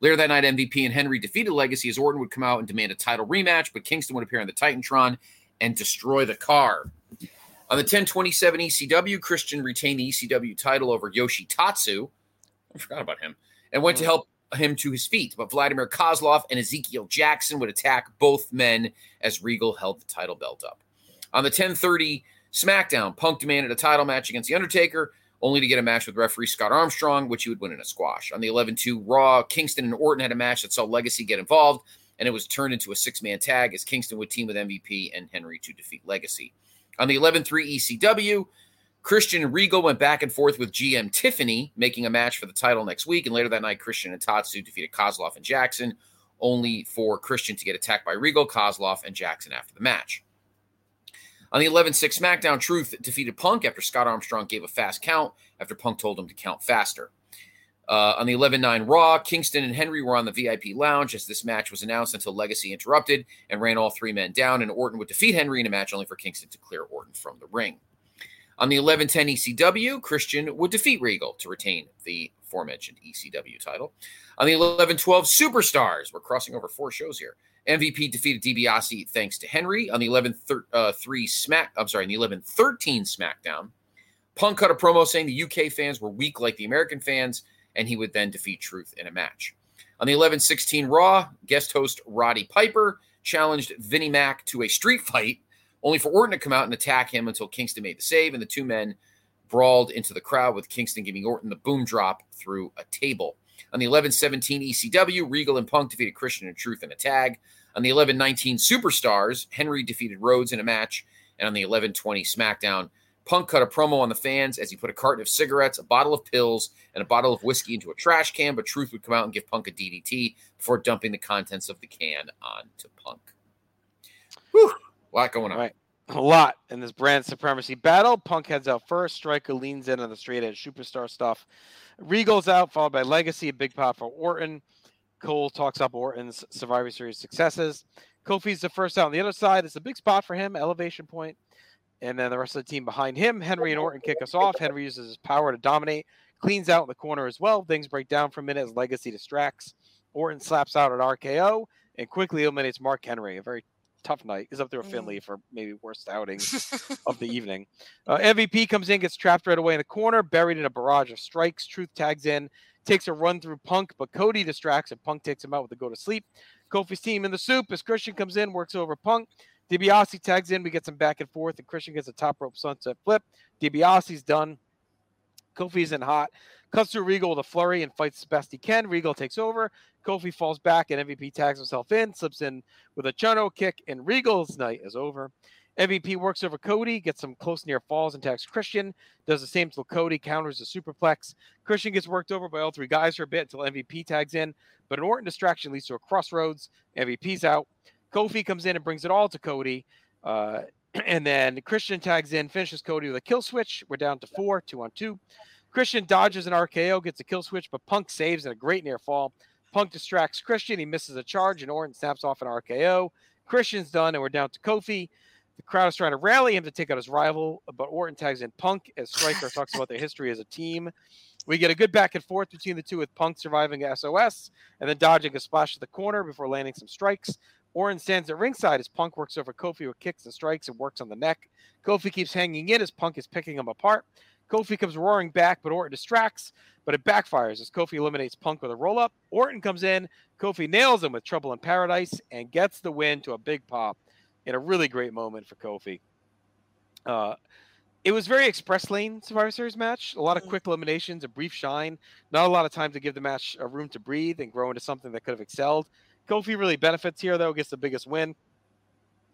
Later that night, MVP and Henry defeated Legacy as Orton would come out and demand a title rematch, but Kingston would appear on the Titantron and destroy the car. On the 1027 ECW, Christian retained the ECW title over Yoshi Tatsu. I forgot about him. And went to mm. help him to his feet. But Vladimir Kozlov and Ezekiel Jackson would attack both men as Regal held the title belt up. On the 1030 SmackDown, Punk demanded a title match against The Undertaker, only to get a match with referee Scott Armstrong, which he would win in a squash. On the 11 2 Raw, Kingston and Orton had a match that saw Legacy get involved, and it was turned into a six man tag as Kingston would team with MVP and Henry to defeat Legacy. On the 11 3 ECW, Christian and Regal went back and forth with GM Tiffany, making a match for the title next week. And later that night, Christian and Tatsu defeated Kozlov and Jackson, only for Christian to get attacked by Regal, Kozlov, and Jackson after the match. On the 11 6 SmackDown, Truth defeated Punk after Scott Armstrong gave a fast count after Punk told him to count faster. Uh, on the 11 9 Raw, Kingston and Henry were on the VIP lounge as this match was announced until Legacy interrupted and ran all three men down, and Orton would defeat Henry in a match only for Kingston to clear Orton from the ring. On the 11 10 ECW, Christian would defeat Regal to retain the aforementioned ECW title. On the 11 12 Superstars, we're crossing over four shows here. MVP defeated DiBiase thanks to Henry. On the 11 uh, 3 Smack, I'm sorry, on the 11 13 SmackDown, Punk cut a promo saying the UK fans were weak like the American fans and he would then defeat Truth in a match. On the 11 16 Raw, guest host Roddy Piper challenged Vinnie Mac to a street fight, only for Orton to come out and attack him until Kingston made the save, and the two men brawled into the crowd with Kingston giving Orton the boom drop through a table. On the 11 17 ECW, Regal and Punk defeated Christian and Truth in a tag. On the 11 19 Superstars, Henry defeated Rhodes in a match. And on the 11 20 SmackDown, Punk cut a promo on the fans as he put a carton of cigarettes, a bottle of pills, and a bottle of whiskey into a trash can, but Truth would come out and give Punk a DDT before dumping the contents of the can onto Punk. Whew, a lot going on. Right. A lot in this brand supremacy battle. Punk heads out first. Striker leans in on the straight edge superstar stuff. Regal's out, followed by Legacy, big pop for Orton. Cole talks up Orton's Survivor Series successes. Kofi's the first out on the other side. It's a big spot for him, elevation point. And then the rest of the team behind him, Henry and Orton kick us off. Henry uses his power to dominate, cleans out in the corner as well. Things break down for a minute as Legacy distracts. Orton slaps out an RKO and quickly eliminates Mark Henry. A very tough night. He's up there with Finlay for maybe worst outings of the evening. Uh, MVP comes in, gets trapped right away in the corner, buried in a barrage of strikes. Truth tags in, takes a run through Punk, but Cody distracts and Punk takes him out with a go to sleep. Kofi's team in the soup as Christian comes in, works over Punk. DiBiase tags in. We get some back and forth, and Christian gets a top rope sunset flip. DiBiase's done. Kofi's in hot. Cuts through Regal with a flurry and fights as best he can. Regal takes over. Kofi falls back, and MVP tags himself in, slips in with a Chono kick, and Regal's night is over. MVP works over Cody, gets some close near falls and tags Christian. Does the same till Cody counters the superplex. Christian gets worked over by all three guys for a bit until MVP tags in, but an Orton distraction leads to a crossroads. MVP's out. Kofi comes in and brings it all to Cody. Uh, and then Christian tags in, finishes Cody with a kill switch. We're down to four, two on two. Christian dodges an RKO, gets a kill switch, but Punk saves in a great near fall. Punk distracts Christian. He misses a charge, and Orton snaps off an RKO. Christian's done, and we're down to Kofi. The crowd is trying to rally him to take out his rival, but Orton tags in Punk as Striker talks about their history as a team. We get a good back and forth between the two with Punk surviving SOS and then dodging a splash to the corner before landing some strikes. Orton stands at ringside as Punk works over Kofi with kicks and strikes and works on the neck. Kofi keeps hanging in as Punk is picking him apart. Kofi comes roaring back, but Orton distracts, but it backfires as Kofi eliminates Punk with a roll up. Orton comes in, Kofi nails him with Trouble in Paradise and gets the win to a big pop in a really great moment for Kofi. Uh, it was very express lane Survivor Series match. A lot of quick eliminations, a brief shine, not a lot of time to give the match a room to breathe and grow into something that could have excelled. Kofi really benefits here, though, gets the biggest win.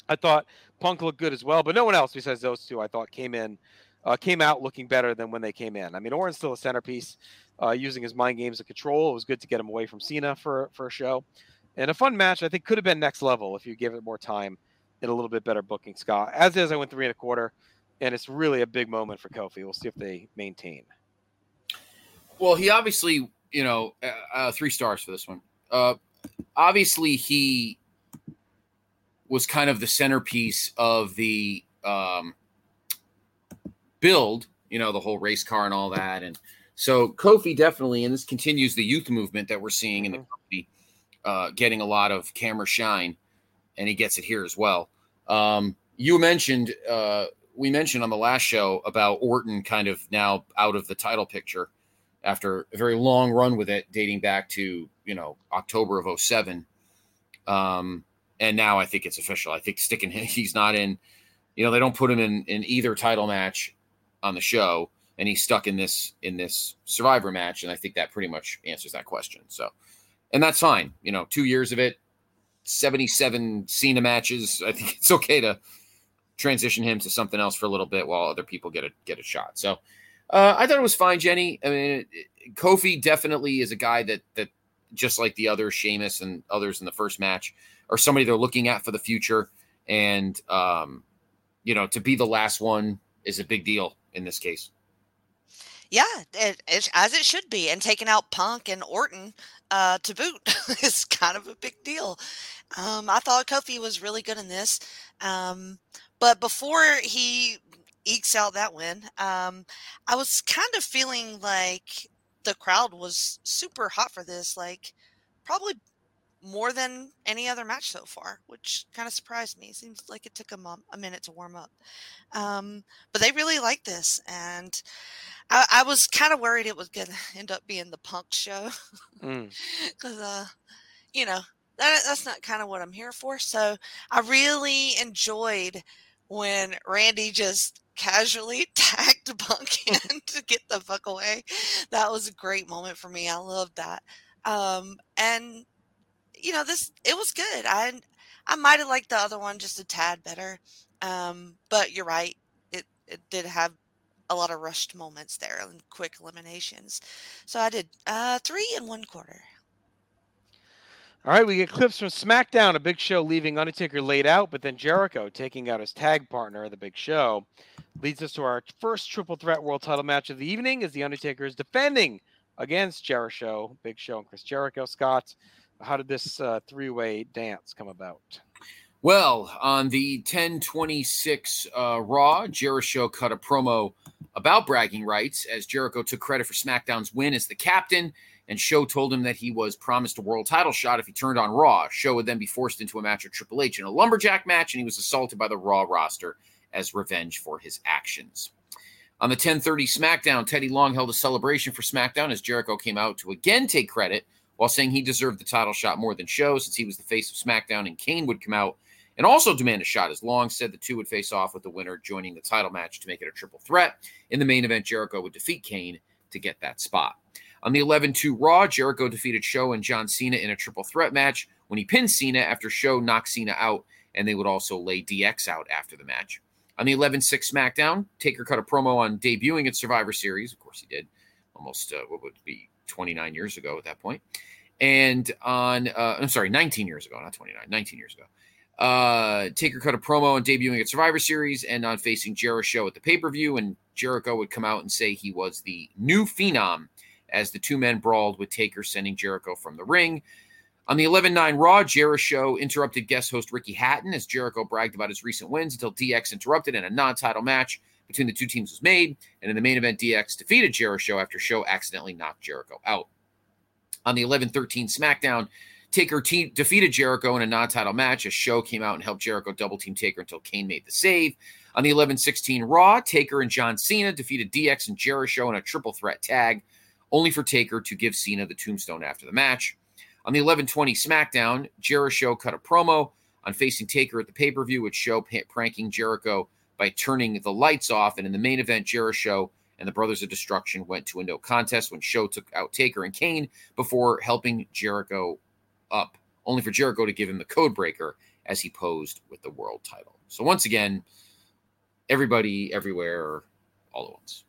I thought Punk looked good as well, but no one else besides those two I thought came in, uh, came out looking better than when they came in. I mean, Orton's still a centerpiece, uh, using his mind games of control. It was good to get him away from Cena for for a show, and a fun match. I think could have been next level if you gave it more time and a little bit better booking. Scott, as is, I went three and a quarter, and it's really a big moment for Kofi. We'll see if they maintain. Well, he obviously, you know, uh, uh, three stars for this one. Uh, obviously he was kind of the centerpiece of the um, build, you know, the whole race car and all that. And so Kofi definitely, and this continues the youth movement that we're seeing in the company, uh, getting a lot of camera shine, and he gets it here as well. Um, you mentioned, uh, we mentioned on the last show about Orton kind of now out of the title picture after a very long run with it, dating back to you know October of 07. Um, and now I think it's official. I think sticking he's not in. You know they don't put him in in either title match on the show, and he's stuck in this in this Survivor match, and I think that pretty much answers that question. So, and that's fine. You know, two years of it, 77 Cena matches. I think it's okay to transition him to something else for a little bit while other people get a get a shot. So uh, I thought it was fine, Jenny. I mean, it, it, Kofi definitely is a guy that that just like the other Sheamus and others in the first match, are somebody they're looking at for the future. And um, you know, to be the last one is a big deal in this case. Yeah, it, it, as it should be. And taking out Punk and Orton uh, to boot is kind of a big deal. Um, I thought Kofi was really good in this. Um, but before he ekes out that win, um, I was kind of feeling like the crowd was super hot for this. Like, probably more than any other match so far, which kind of surprised me. Seems like it took them a, a minute to warm up. Um, but they really like this. And I, I was kind of worried it was going to end up being the punk show. Mm. Because, uh, you know, that, that's not kind of what I'm here for. So I really enjoyed when Randy just casually tagged Punk in to get the fuck away. That was a great moment for me. I loved that. Um, and you know, this it was good. I I might have liked the other one just a tad better. Um, but you're right. It it did have a lot of rushed moments there and quick eliminations. So I did uh, three and one quarter. All right, we get clips from SmackDown. A Big Show leaving Undertaker laid out, but then Jericho taking out his tag partner, the Big Show, leads us to our first triple threat world title match of the evening as the Undertaker is defending against Jericho, Big Show, and Chris Jericho. Scott, how did this uh, three-way dance come about? Well, on the 1026 uh, Raw, Jericho cut a promo about bragging rights as Jericho took credit for SmackDown's win as the captain, and Show told him that he was promised a world title shot if he turned on Raw. Show would then be forced into a match with Triple H in a lumberjack match, and he was assaulted by the Raw roster as revenge for his actions. On the 1030 SmackDown, Teddy Long held a celebration for SmackDown as Jericho came out to again take credit while saying he deserved the title shot more than Show since he was the face of SmackDown, and Kane would come out and also demand a shot as Long said the two would face off with the winner joining the title match to make it a triple threat. In the main event, Jericho would defeat Kane to get that spot. On the 11 2 Raw, Jericho defeated Show and John Cena in a triple threat match when he pinned Cena after Show knocked Cena out, and they would also lay DX out after the match. On the 11 6 SmackDown, Taker cut a promo on debuting at Survivor Series. Of course, he did almost uh, what would be 29 years ago at that point. And on, uh, I'm sorry, 19 years ago, not 29, 19 years ago. Uh, Taker cut a promo on debuting at Survivor Series and on facing Jericho at the pay per view. And Jericho would come out and say he was the new phenom as the two men brawled with Taker sending Jericho from the ring. On the 11 9 Raw, Jericho interrupted guest host Ricky Hatton as Jericho bragged about his recent wins until DX interrupted in a non title match between the two teams was made. And in the main event, DX defeated Jericho after Show accidentally knocked Jericho out. On the 11 13 SmackDown, Taker te- defeated Jericho in a non title match as Show came out and helped Jericho double team Taker until Kane made the save. On the 11 16 Raw, Taker and John Cena defeated DX and Jericho in a triple threat tag, only for Taker to give Cena the tombstone after the match. On the 11:20 SmackDown, Jericho cut a promo on facing Taker at the pay-per-view, with Show pranking Jericho by turning the lights off. And in the main event, Jericho and the Brothers of Destruction went to a no contest when Show took out Taker and Kane before helping Jericho up, only for Jericho to give him the code breaker as he posed with the world title. So once again, everybody, everywhere, all at once.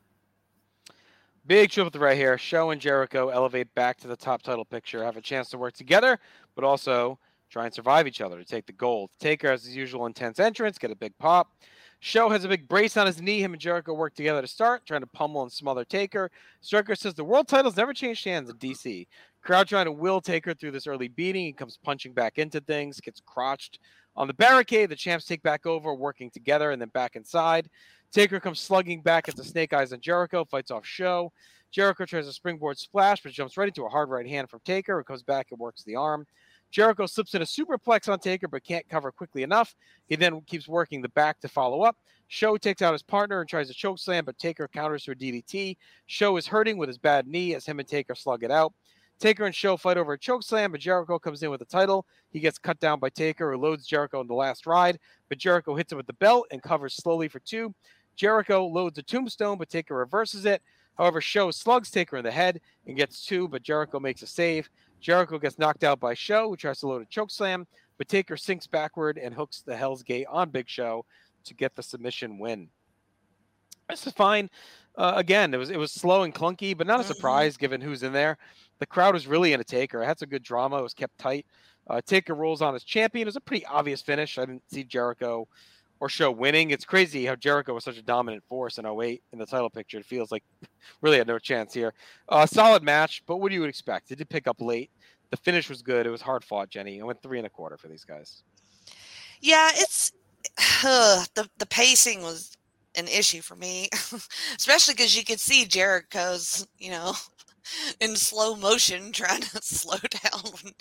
Big triple threat here. Show and Jericho elevate back to the top title picture, have a chance to work together, but also try and survive each other to take the gold. Taker has his usual intense entrance, get a big pop. Show has a big brace on his knee. Him and Jericho work together to start, trying to pummel and smother Taker. Striker says the world titles never changed hands in DC. Crowd trying to will Taker through this early beating. He comes punching back into things, gets crotched on the barricade. The champs take back over, working together, and then back inside. Taker comes slugging back into Snake Eyes and Jericho, fights off Show. Jericho tries a springboard splash, but jumps right into a hard right hand from Taker, who comes back and works the arm. Jericho slips in a superplex on Taker, but can't cover quickly enough. He then keeps working the back to follow up. Show takes out his partner and tries to choke slam, but Taker counters a DDT. Show is hurting with his bad knee as him and Taker slug it out. Taker and Show fight over a choke slam, but Jericho comes in with the title. He gets cut down by Taker, who loads Jericho in the last ride, but Jericho hits him with the belt and covers slowly for two. Jericho loads a tombstone, but Taker reverses it. However, Show slugs Taker in the head and gets two, but Jericho makes a save. Jericho gets knocked out by Show, who tries to load a choke slam, but Taker sinks backward and hooks the Hell's Gate on Big Show to get the submission win. This is fine. Uh, again, it was it was slow and clunky, but not a surprise given who's in there. The crowd was really in a Taker. It had some good drama. It was kept tight. Uh, Taker rolls on as champion. It was a pretty obvious finish. I didn't see Jericho or show winning. It's crazy how Jericho was such a dominant force in 08 in the title picture. It feels like really had no chance here. Uh, solid match, but what do you expect? It did pick up late. The finish was good. It was hard fought, Jenny. I went three and a quarter for these guys. Yeah, it's the the pacing was an issue for me, especially because you could see Jericho's, you know, in slow motion trying to slow down,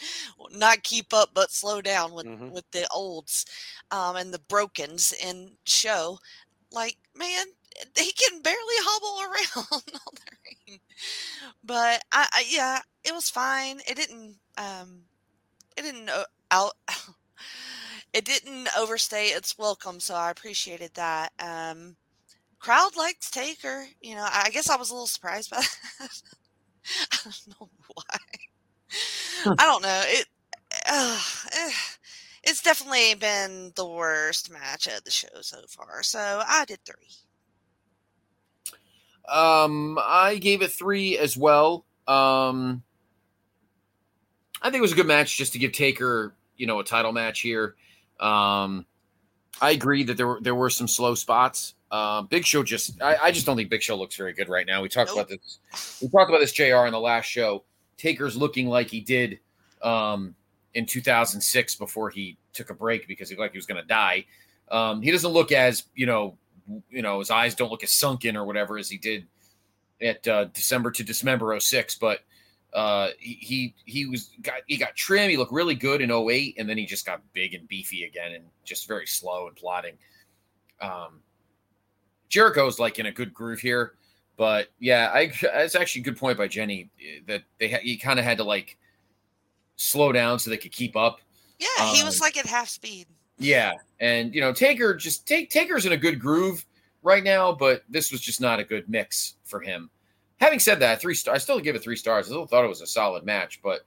not keep up but slow down with Mhm. with the olds um, and the brokens in show. Like, man, he can barely hobble around on the ring. But I, I, yeah, it was fine. It didn't, um, it didn't uh, out. It didn't overstay its welcome, so I appreciated that. Um, crowd likes Taker. You know, I I guess I was a little surprised by that. I don't know why. I don't know. It uh, it's definitely been the worst match of the show so far. So I did three. Um, I gave it three as well. Um, I think it was a good match just to give Taker, you know, a title match here. Um, I agree that there were there were some slow spots. Uh, Big Show just I, I just don't think Big Show looks very good right now. We talked about this. We talked about this Jr. in the last show. Taker's looking like he did um, in 2006 before he took a break because he looked like he was going to die. Um, he doesn't look as you know you know his eyes don't look as sunken or whatever as he did at uh, December to December 06, but uh, he he he was got he got trim. He looked really good in 08, and then he just got big and beefy again, and just very slow and plodding. Um, Jericho's like in a good groove here, but yeah, I it's actually a good point by Jenny that they ha- he kind of had to like slow down so they could keep up. Yeah, he was Um, like at half speed. Yeah, and you know Taker just take Taker's in a good groove right now, but this was just not a good mix for him. Having said that, three star I still give it three stars. I still thought it was a solid match, but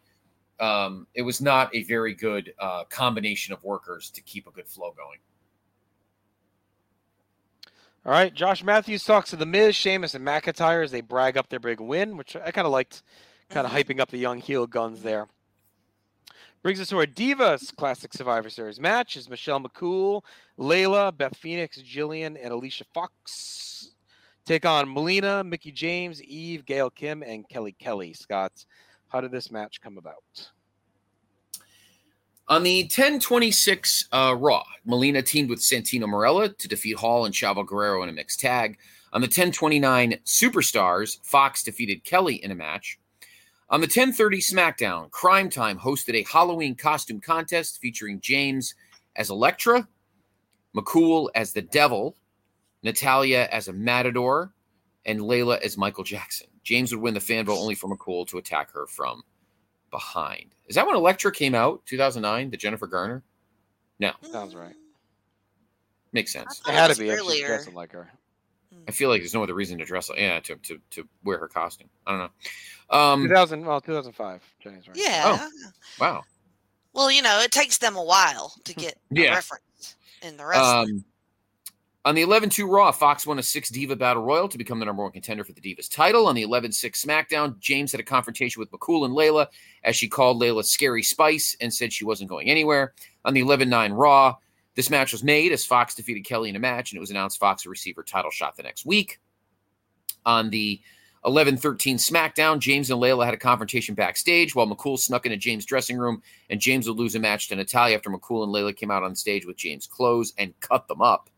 um, it was not a very good uh, combination of workers to keep a good flow going. All right, Josh Matthews talks to the Miz, Sheamus, and McIntyre as they brag up their big win, which I kind of liked, kind of mm-hmm. hyping up the young heel guns there. Brings us to our Divas Classic Survivor Series match is Michelle McCool, Layla, Beth Phoenix, Jillian, and Alicia Fox take on Melina, Mickie James, Eve, Gail Kim, and Kelly Kelly. Scott, how did this match come about? On the 1026 uh, Raw, Melina teamed with Santino Marella to defeat Hall and Chavo Guerrero in a mixed tag. On the 1029 Superstars, Fox defeated Kelly in a match. On the 1030 SmackDown, Cryme Tyme hosted a Halloween costume contest featuring James as Elektra, McCool as the Devil, Natalya as a Matador, and Layla as Michael Jackson. James would win the fan vote only for McCool to attack her from behind. Is that when Elektra came out? 2009, the Jennifer Garner? No, Sounds right. makes sense. It had to be if she's dressing like her. I feel like there's no other reason to dress like yeah to to, to wear her costume. I don't know. Um, 2000, well, 2005. Jenny's right. Yeah. Oh, wow. Well, you know, it takes them a while to get a Yeah. reference in the wrestling. Um, on the 11 2 Raw, Fox won a six Diva Battle Royal to become the number one contender for the Divas title. On the 11 6 SmackDown, James had a confrontation with McCool and Layla as she called Layla Scary Spice and said she wasn't going anywhere. On the 11 9 Raw, this match was made as Fox defeated Kelly in a match, and it was announced Fox would receive her title shot the next week. On the 11 13 SmackDown, James and Layla had a confrontation backstage while McCool snuck into James' dressing room, and James would lose a match to Natalya after McCool and Layla came out on stage with James' clothes and cut them up.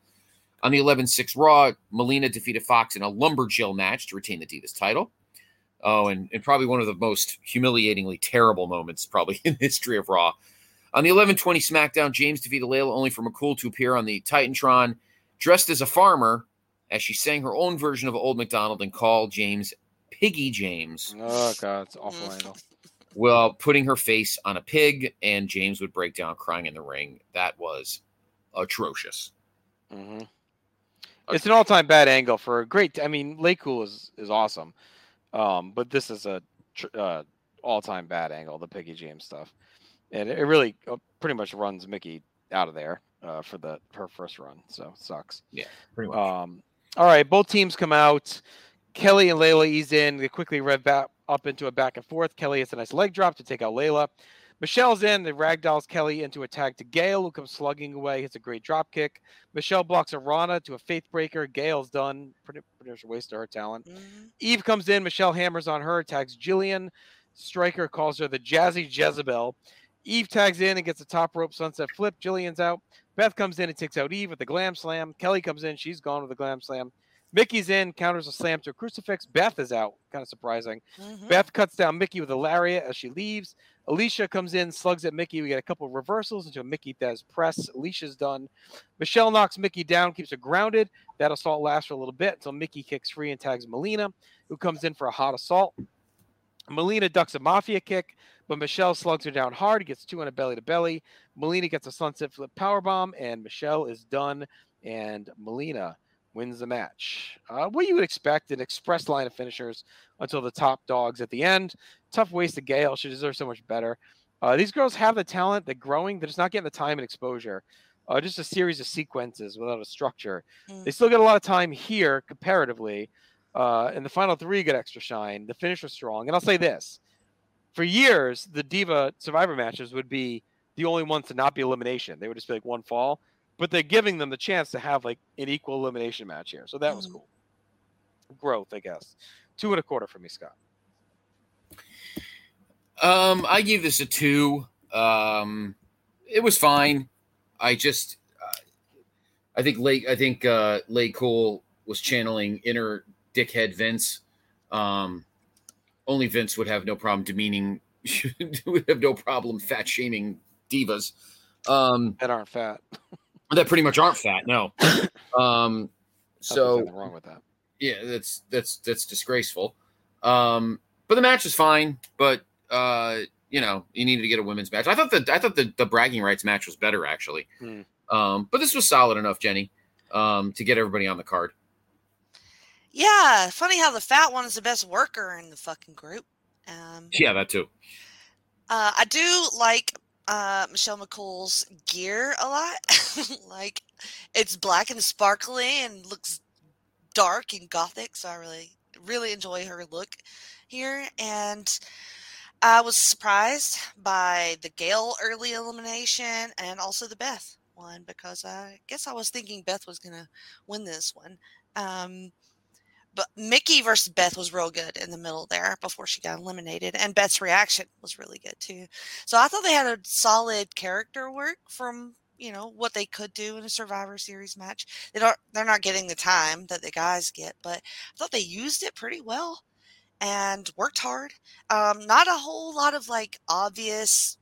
On the 11 6 Raw, Melina defeated Fox in a Lumberjill match to retain the Divas title. Oh, and, and probably one of the most humiliatingly terrible moments, probably in the history of Raw. On the 11 20 SmackDown, James defeated Layla only for McCool to appear on the Titantron dressed as a farmer as she sang her own version of Old McDonald and called James Piggy James Oh god, it's awful angle. while putting her face on a pig, and James would break down crying in the ring. That was atrocious. Mm-hmm. Hmm It's an all-time bad angle for a great. I mean, Lake Cool is is awesome, um, but this is a tr- uh, all-time bad angle. The Piggy James stuff, and it, it really uh, pretty much runs Mickie out of there uh, for the her first run. So sucks. Yeah, pretty much. Um, all right, both teams come out. Kelly and Layla ease in. They quickly rev back up into a back and forth. Kelly hits a nice leg drop to take out Layla. Michelle's in. The ragdolls Kelly into a tag to Gail, who comes slugging away. Hits a great drop kick. Michelle blocks a Rana to a faith breaker. Gail's done. Pretty, pretty much a waste of her talent. Mm-hmm. Eve comes in. Michelle hammers on her. Tags Jillian. Striker calls her the Jazzy Jezebel. Eve tags in and gets a top rope sunset flip. Jillian's out. Beth comes in and takes out Eve with a glam slam. Kelly comes in. She's gone with a glam slam. Mickie's in, counters a slam to a crucifix. Beth is out. Kind of surprising. Mm-hmm. Beth cuts down Mickie with a lariat as she leaves. Alicia comes in, slugs at Mickie. We get a couple of reversals until Mickie does press. Alicia's done. Michelle knocks Mickie down, keeps her grounded. That assault lasts for a little bit until Mickie kicks free and tags Melina, who comes in for a hot assault. Melina ducks a mafia kick, but Michelle slugs her down hard, gets two on a belly to belly. Melina gets a sunset flip power bomb, and Michelle is done. And Melina wins the match. Uh, what you would expect an express line of finishers until the top dogs at the end. Tough waste of Gail. She deserves so much better. Uh, these girls have the talent. They're growing. They're just not getting the time and exposure. Uh, just a series of sequences without a structure. They still get a lot of time here comparatively. Uh, and the final three get extra shine. The finish was strong. And I'll say this for years, the Diva Survivor matches would be the only ones to not be elimination. They would just be like one fall, but they're giving them the chance to have like an equal elimination match here. So that was cool. Growth, I guess. Two and a quarter for me, Scott. Um, I gave this a two. Um, it was fine. I just, uh, I think Lake, I think uh, LayCool was channeling inner dickhead Vince. Um, only Vince would have no problem demeaning, would have no problem fat shaming divas. Um, that aren't fat. that pretty much aren't fat. No. Um, so wrong with that. yeah, that's that's that's disgraceful. Um, but the match is fine. But uh, you know, you needed to get a women's match. I thought the I thought the, the bragging rights match was better actually. Hmm. Um, but this was solid enough, Jenny, um, to get everybody on the card. Yeah, funny how the fat one is the best worker in the fucking group. Um, Yeah, that too. Uh, I do like uh, Michelle McCool's gear a lot. like it's black and sparkly and looks dark and gothic. So I really, really enjoy her look here. And I was surprised by the Gail early elimination and also the Beth one because I guess I was thinking Beth was going to win this one. Um, but Mickie versus Beth was real good in the middle there before she got eliminated, and Beth's reaction was really good too. So I thought they had a solid character work from you know what they could do in a Survivor Series match. They don't they're not getting the time that the guys get, but I thought they used it pretty well and worked hard. Um, not a whole lot of like obvious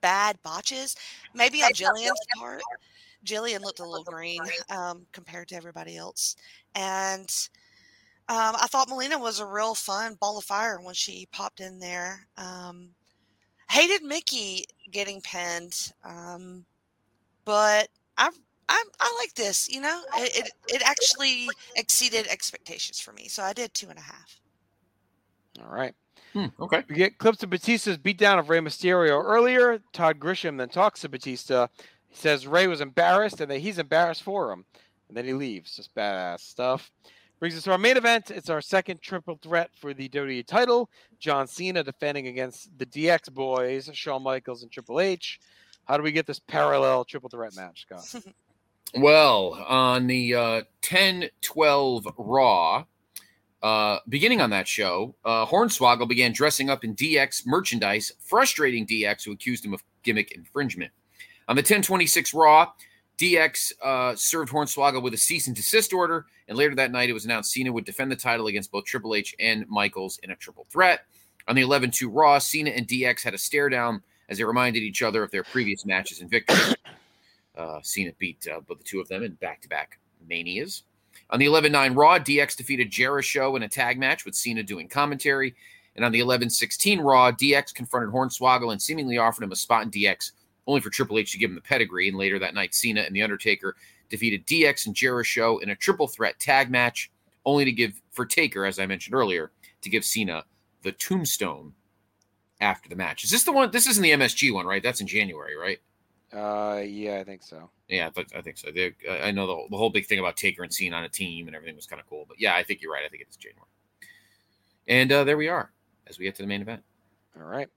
bad botches. Maybe on Jillian's part. Jillian looked a little green um, compared to everybody else, and um, I thought Melina was a real fun ball of fire when she popped in there. Um, hated Mickie getting pinned, um, but I, I I like this. You know, it, it it actually exceeded expectations for me, so I did two and a half. All right. okay. We get clips of Batista's beatdown of Rey Mysterio earlier. Todd Grisham then talks to Batista. He says Rey was embarrassed and that he's embarrassed for him. And then he leaves. Just badass stuff. Brings us to our main event. It's our second triple threat for the WWE title. John Cena defending against the DX boys, Shawn Michaels and Triple H. How do we get this parallel triple threat match, Scott? Well, on the uh, 10 12 Raw, uh, beginning on that show, uh, Hornswoggle began dressing up in DX merchandise, frustrating DX, who accused him of gimmick infringement. On the 1026 Raw, DX uh, served Hornswoggle with a cease and desist order, and later that night it was announced Cena would defend the title against both Triple H and Michaels in a triple threat. On the 11 2 Raw, Cena and DX had a stare down as they reminded each other of their previous matches and victories. Uh, Cena beat uh, both the two of them in back to back manias. On the 11 9 Raw, DX defeated Jericho in a tag match with Cena doing commentary. And on the 11 16 Raw, DX confronted Hornswoggle and seemingly offered him a spot in DX, only for Triple H to give him the pedigree. And later that night, Cena and The Undertaker defeated DX and Jericho in a triple threat tag match, only to give, for Taker, as I mentioned earlier, to give Cena the tombstone after the match. Is this the one? This isn't the MSG one, right? That's in January, right? Uh, yeah, I think so. Yeah, but I think so. They, I know the, the whole big thing about Taker and Cena on a team and everything was kind of cool. But yeah, I think you're right. I think it's January. And uh, there we are as we get to the main event. All right.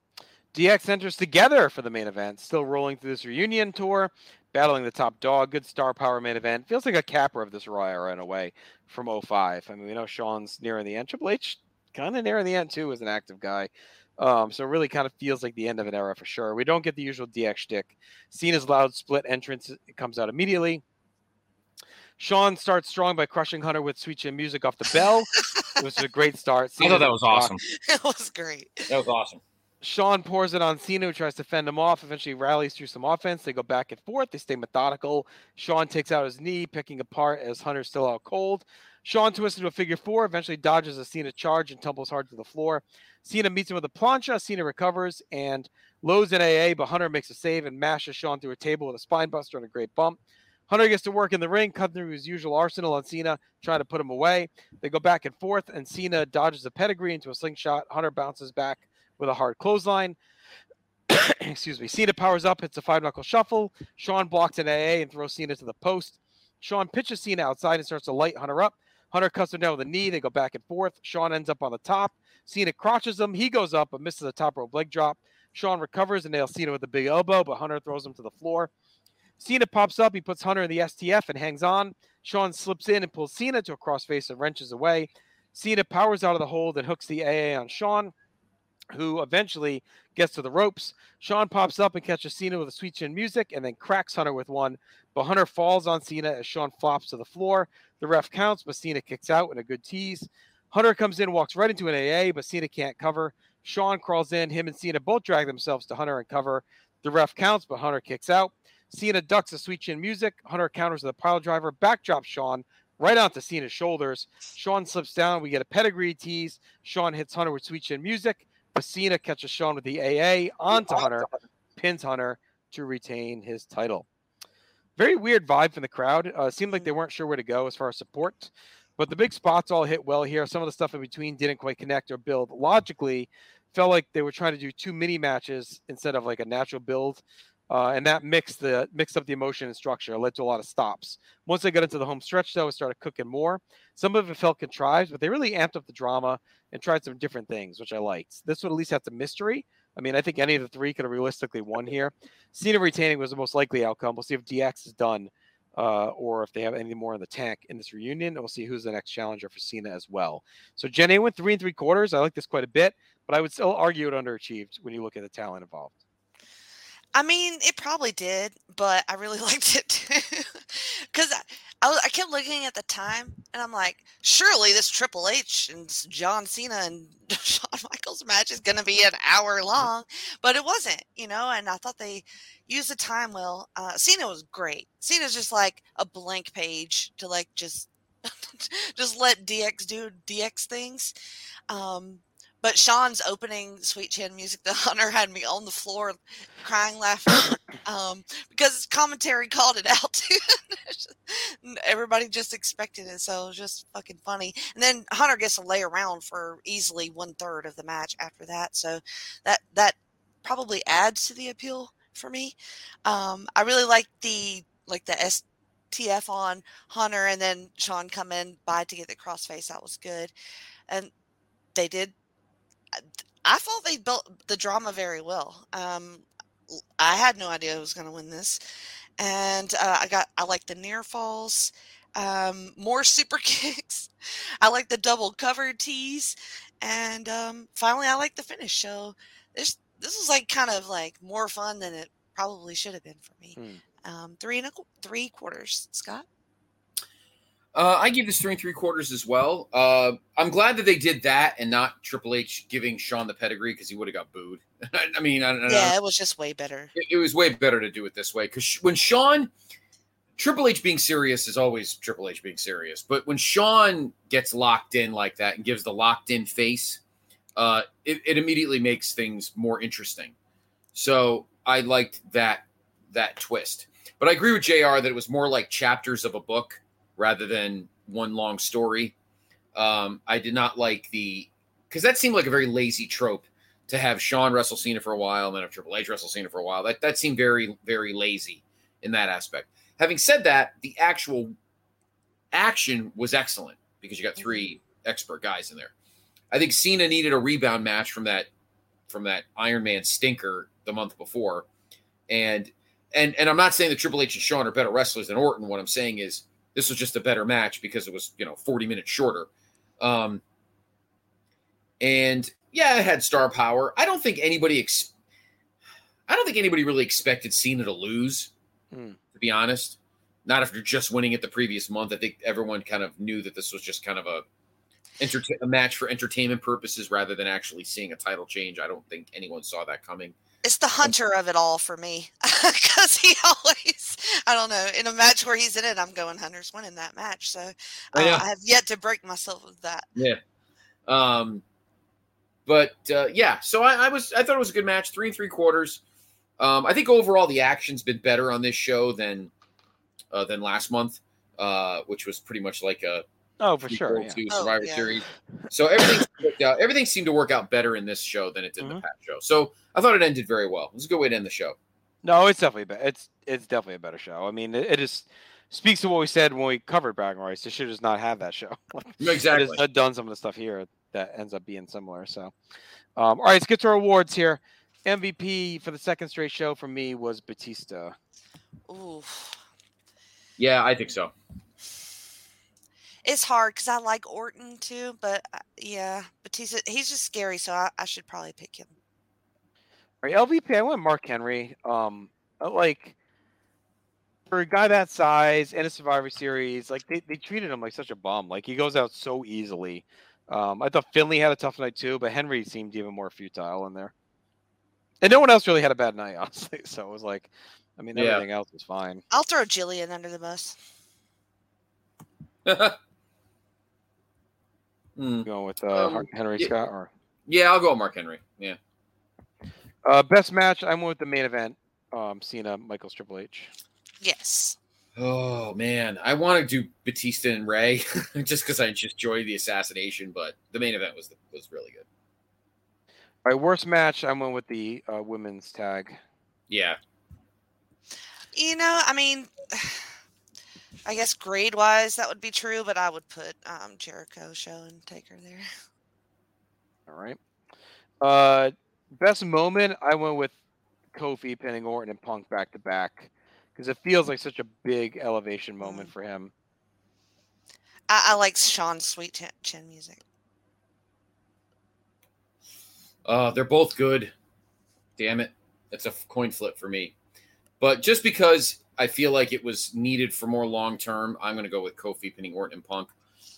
DX enters together for the main event, still rolling through this reunion tour, battling the top dog. Good star power main event. Feels like a capper of this Raw era in a way from 05. I mean, we know Shawn's nearing the end. Triple H kind of nearing the end too as an active guy. Um, so it really kind of feels like the end of an era for sure. We don't get the usual DX shtick. Cena's loud split entrance it comes out immediately. Shawn starts strong by crushing Hunter with sweet chin music off the bell. it was a great start. I thought that was awesome. it was great. That was awesome. Shawn pours it on Cena, who tries to fend him off. Eventually rallies through some offense. They go back and forth. They stay methodical. Shawn takes out his knee, picking apart as Hunter's still out cold. Shawn twists into a figure four, eventually dodges a Cena charge and tumbles hard to the floor. Cena meets him with a plancha. Cena recovers and lows an AA, but Hunter makes a save and mashes Shawn through a table with a spine buster and a great bump. Hunter gets to work in the ring, cutting through his usual arsenal on Cena, trying to put him away. They go back and forth, and Cena dodges a pedigree into a slingshot. Hunter bounces back with a hard clothesline. Excuse me. Cena powers up, hits a five knuckle shuffle. Shawn blocks an AA and throws Cena to the post. Shawn pitches Cena outside and starts to light Hunter up. Hunter cuts him down with a knee. They go back and forth. Shawn ends up on the top. Cena crotches him. He goes up but misses a top rope leg drop. Shawn recovers and nails Cena with a big elbow, but Hunter throws him to the floor. Cena pops up. He puts Hunter in the STF and hangs on. Shawn slips in and pulls Cena to a crossface and wrenches away. Cena powers out of the hold and hooks the AA on Shawn, who eventually gets to the ropes. Shawn pops up and catches Cena with a sweet chin music and then cracks Hunter with one. But Hunter falls on Cena as Shawn flops to the floor. The ref counts, but Cena kicks out in a good tease. Hunter comes in, walks right into an AA, but Cena can't cover. Shawn crawls in. Him and Cena both drag themselves to Hunter and cover. The ref counts, but Hunter kicks out. Cena ducks a sweet chin music. Hunter counters with a pile driver, backdrops Shawn right onto Cena's shoulders. Shawn slips down. We get a pedigree tease. Shawn hits Hunter with sweet chin music. But catches Shawn with the AA onto Hunter, pins Hunter to retain his title. Very weird vibe from the crowd. Uh, seemed like they weren't sure where to go as far as support. But the big spots all hit well here. Some of the stuff in between didn't quite connect or build logically. Felt like they were trying to do two mini matches instead of like a natural build. Uh, and that mixed the mixed up the emotion and structure. It led to a lot of stops. Once they got into the home stretch, though, it started cooking more. Some of it felt contrived, but they really amped up the drama and tried some different things, which I liked. This would at least have some mystery. I mean, I think any of the three could have realistically won here. Cena retaining was the most likely outcome. We'll see if DX is done uh, or if they have any more in the tank in this reunion. And we'll see who's the next challenger for Cena as well. So Jen went three and three quarters. I like this quite a bit, but I would still argue it underachieved when you look at the talent involved. I mean, it probably did, but I really liked it too. Because I, I, was- I kept looking at the time and I'm like, surely this Triple H and John Cena and Shawn Michaels match is going to be an hour long. But it wasn't, you know, and I thought they used the time well. Uh, Cena was great. Cena's just like a blank page to like just. just let DX do DX things. Um, but Shawn's opening Sweet Chin music, the Hunter had me on the floor crying, laughing, um, because commentary called it out too. Everybody just expected it, so it was just fucking funny. And then Hunter gets to lay around for easily one third of the match after that, so that that probably adds to the appeal for me. Um, I really like the like the STF on Hunter, and then Shawn come in by to get the crossface. That was good, and they did I thought they built the drama very well. Um, I had no idea who was going to win this, and uh, I got I like the near falls, um, more super kicks. I like the double cover tees, and um, finally I like the finish. So this this was like kind of like more fun than it probably should have been for me. Um, three and a, qu- three quarters, Scott. Uh, I give this three and three quarters as well. Uh, I'm glad that they did that and not Triple H giving Shawn the pedigree because he would have got booed. I mean, I, I, Yeah, it was just way better. it, it was way better to do it this way because when Shawn, Triple H being serious is always Triple H being serious, but when Shawn gets locked in like that and gives the locked in face, uh, it, it immediately makes things more interesting. So I liked that that twist. But I agree with Jr. that it was more like chapters of a book rather than one long story. Um, I did not like the because that seemed like a very lazy trope to have Shawn wrestle Cena for a while and then have Triple H wrestle Cena for a while. That that seemed very very lazy in that aspect. Having said that, the actual action was excellent because you got three expert guys in there. I think Cena needed a rebound match from that from that Iron Man stinker the month before, and and and I'm not saying that Triple H and Shawn are better wrestlers than Orton. What I'm saying is this was just a better match because it was you know 40 minutes shorter. Um, and yeah, it had star power. I don't think anybody ex- I don't think anybody really expected Cena to lose, Hmm. to be honest. Not after just winning it the previous month. I think everyone kind of knew that this was just kind of a entertain a match for entertainment purposes rather than actually seeing a title change. I don't think anyone saw that coming. It's the hunter of it all for me because he always, I don't know, in a match where he's in it, I'm going Hunter's winning that match. So uh, I. I have yet to break myself of that. Yeah. Um, but uh, yeah, so I, I was I thought it was a good match, three and three quarters. Um, I think overall the action's been better on this show than uh, than last month, uh, which was pretty much like a Oh, for sure. yeah. to Oh, Survivor yeah. Series. So everything worked out, everything seemed to work out better in this show than it did Mm-hmm. the past show. So I thought it ended very well. It was a good way to end the show. No, it's definitely be- it's it's definitely a better show. I mean, it, it just speaks to what we said when we covered Bragging Rights. They should just not have that show. Exactly. It has done some of the stuff here that ends up being similar. So, um, all right, let's get to our awards here. MVP for the second straight show for me was Batista. Ooh, Yeah, I think so. It's hard because I like Orton too, but uh, yeah, Batista, he's just scary, so I, I should probably pick him. All right, LVP, I went Mark Henry. Um, like for a guy that size in a Survivor Series, like they, they treated him like such a bum. Like he goes out so easily. Um, I thought Finlay had a tough night too, but Henry seemed even more futile in there. And no one else really had a bad night, honestly. So it was like, I mean, Yeah. everything else was fine. I'll throw Jillian under the bus. Hmm. Going with uh, Um, Henry yeah. Scott or Yeah, I'll go with Mark Henry. Yeah. uh, best match. I went with the main event. Um, Cena, Michaels Triple H. Yes. Oh man, I want to do Batista and Rey just because I just enjoyed the assassination, but the main event was was really good. All right, worst match. I went with the uh, women's tag. Yeah, You know, I mean, I guess grade wise that would be true, but I would put um, JeriShow and Taker there. All right. Uh, best moment. I went with Kofi pinning Orton and Punk back to back because it feels like such a big elevation moment for him. I, I like Shawn's sweet chin, chin music. uh, they're both good. Damn it, it's a coin flip for me. But just because I feel like it was needed for more long term, I'm going to go with Kofi pinning Orton and Punk.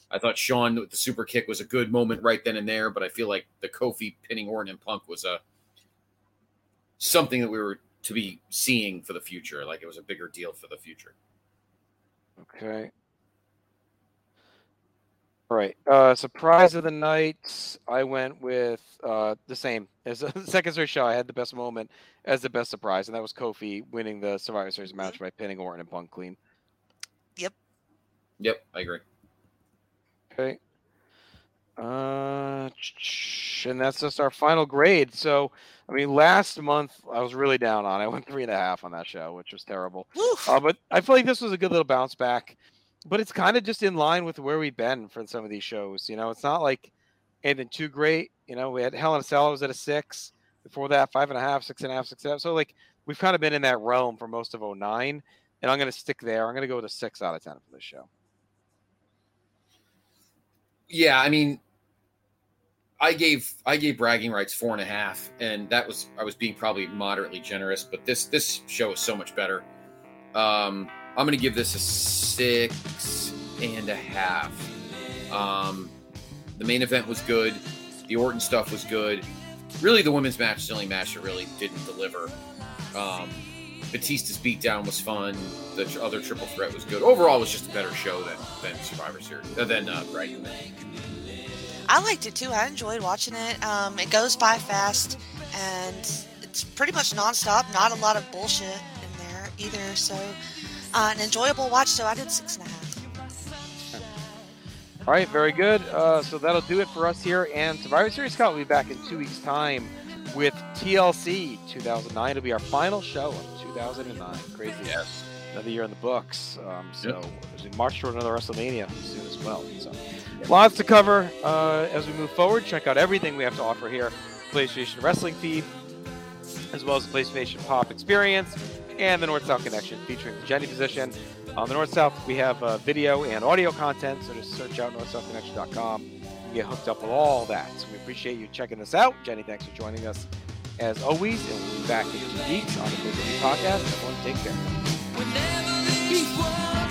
I thought Shawn with the super kick was a good moment right then and there, but I feel like the Kofi pinning Orton and Punk was a something that we were to be seeing for the future. Like it was a bigger deal for the future. Okay. All right. Uh, surprise of the night. I went with uh, the same as the second straight show. I had the best moment as the best surprise, and that was Kofi winning the Survivor Series match by pinning Orton and Punk clean. Yep, Yep, I agree. Okay. Uh, and that's just our final grade. So, I mean, last month I was really down on. it. I went three and a half on that show, which was terrible. Uh, but I feel like this was a good little bounce back. But it's kind of just in line with where we've been for some of these shows. You know, it's not like anything too great. You know, we had Hell in a Cell was at a six. Before that, five and a half, six and a half, six and a half. So like we've kind of been in that realm for most of 09. And I'm going to stick there. I'm going to go with a six out of ten for this show. Yeah, I mean, I gave I gave bragging rights four and a half, and that was I was being probably moderately generous, but this this show is so much better. Um, I'm gonna give this a six and a half. Um, the main event was good. The Orton stuff was good. Really, the women's match is the only match that really didn't deliver. Um, Batista's beatdown was fun. The tr- other triple threat was good. Overall, it was just a better show than than Survivor Series. Uh, than uh, Rights. I liked it too. I enjoyed watching it. Um, it goes by fast, and it's pretty much nonstop. Not a lot of bullshit in there either. So, uh, an enjoyable watch. So I did six and a half. All right, very good. Uh, so that'll do it for us here. And Survivor Series Scott will be back in two weeks' time with TLC 2009. It'll be our final show of 2009. Crazy. Yes. Another year in the books. Um, so as we march toward another WrestleMania soon as well. So lots to cover uh, as we move forward. Check out everything we have to offer here PlayStation Wrestling feed, as well as the PlayStation Pop Experience and the North South Connection featuring the Jenny position. On the North South, we have uh, video and audio content, so just search out northsouthconnection.com and get hooked up with all that. So we appreciate you checking us out. Jenny, thanks for joining us as always, and we'll be back in two weeks on the Big podcast. Everyone, take care.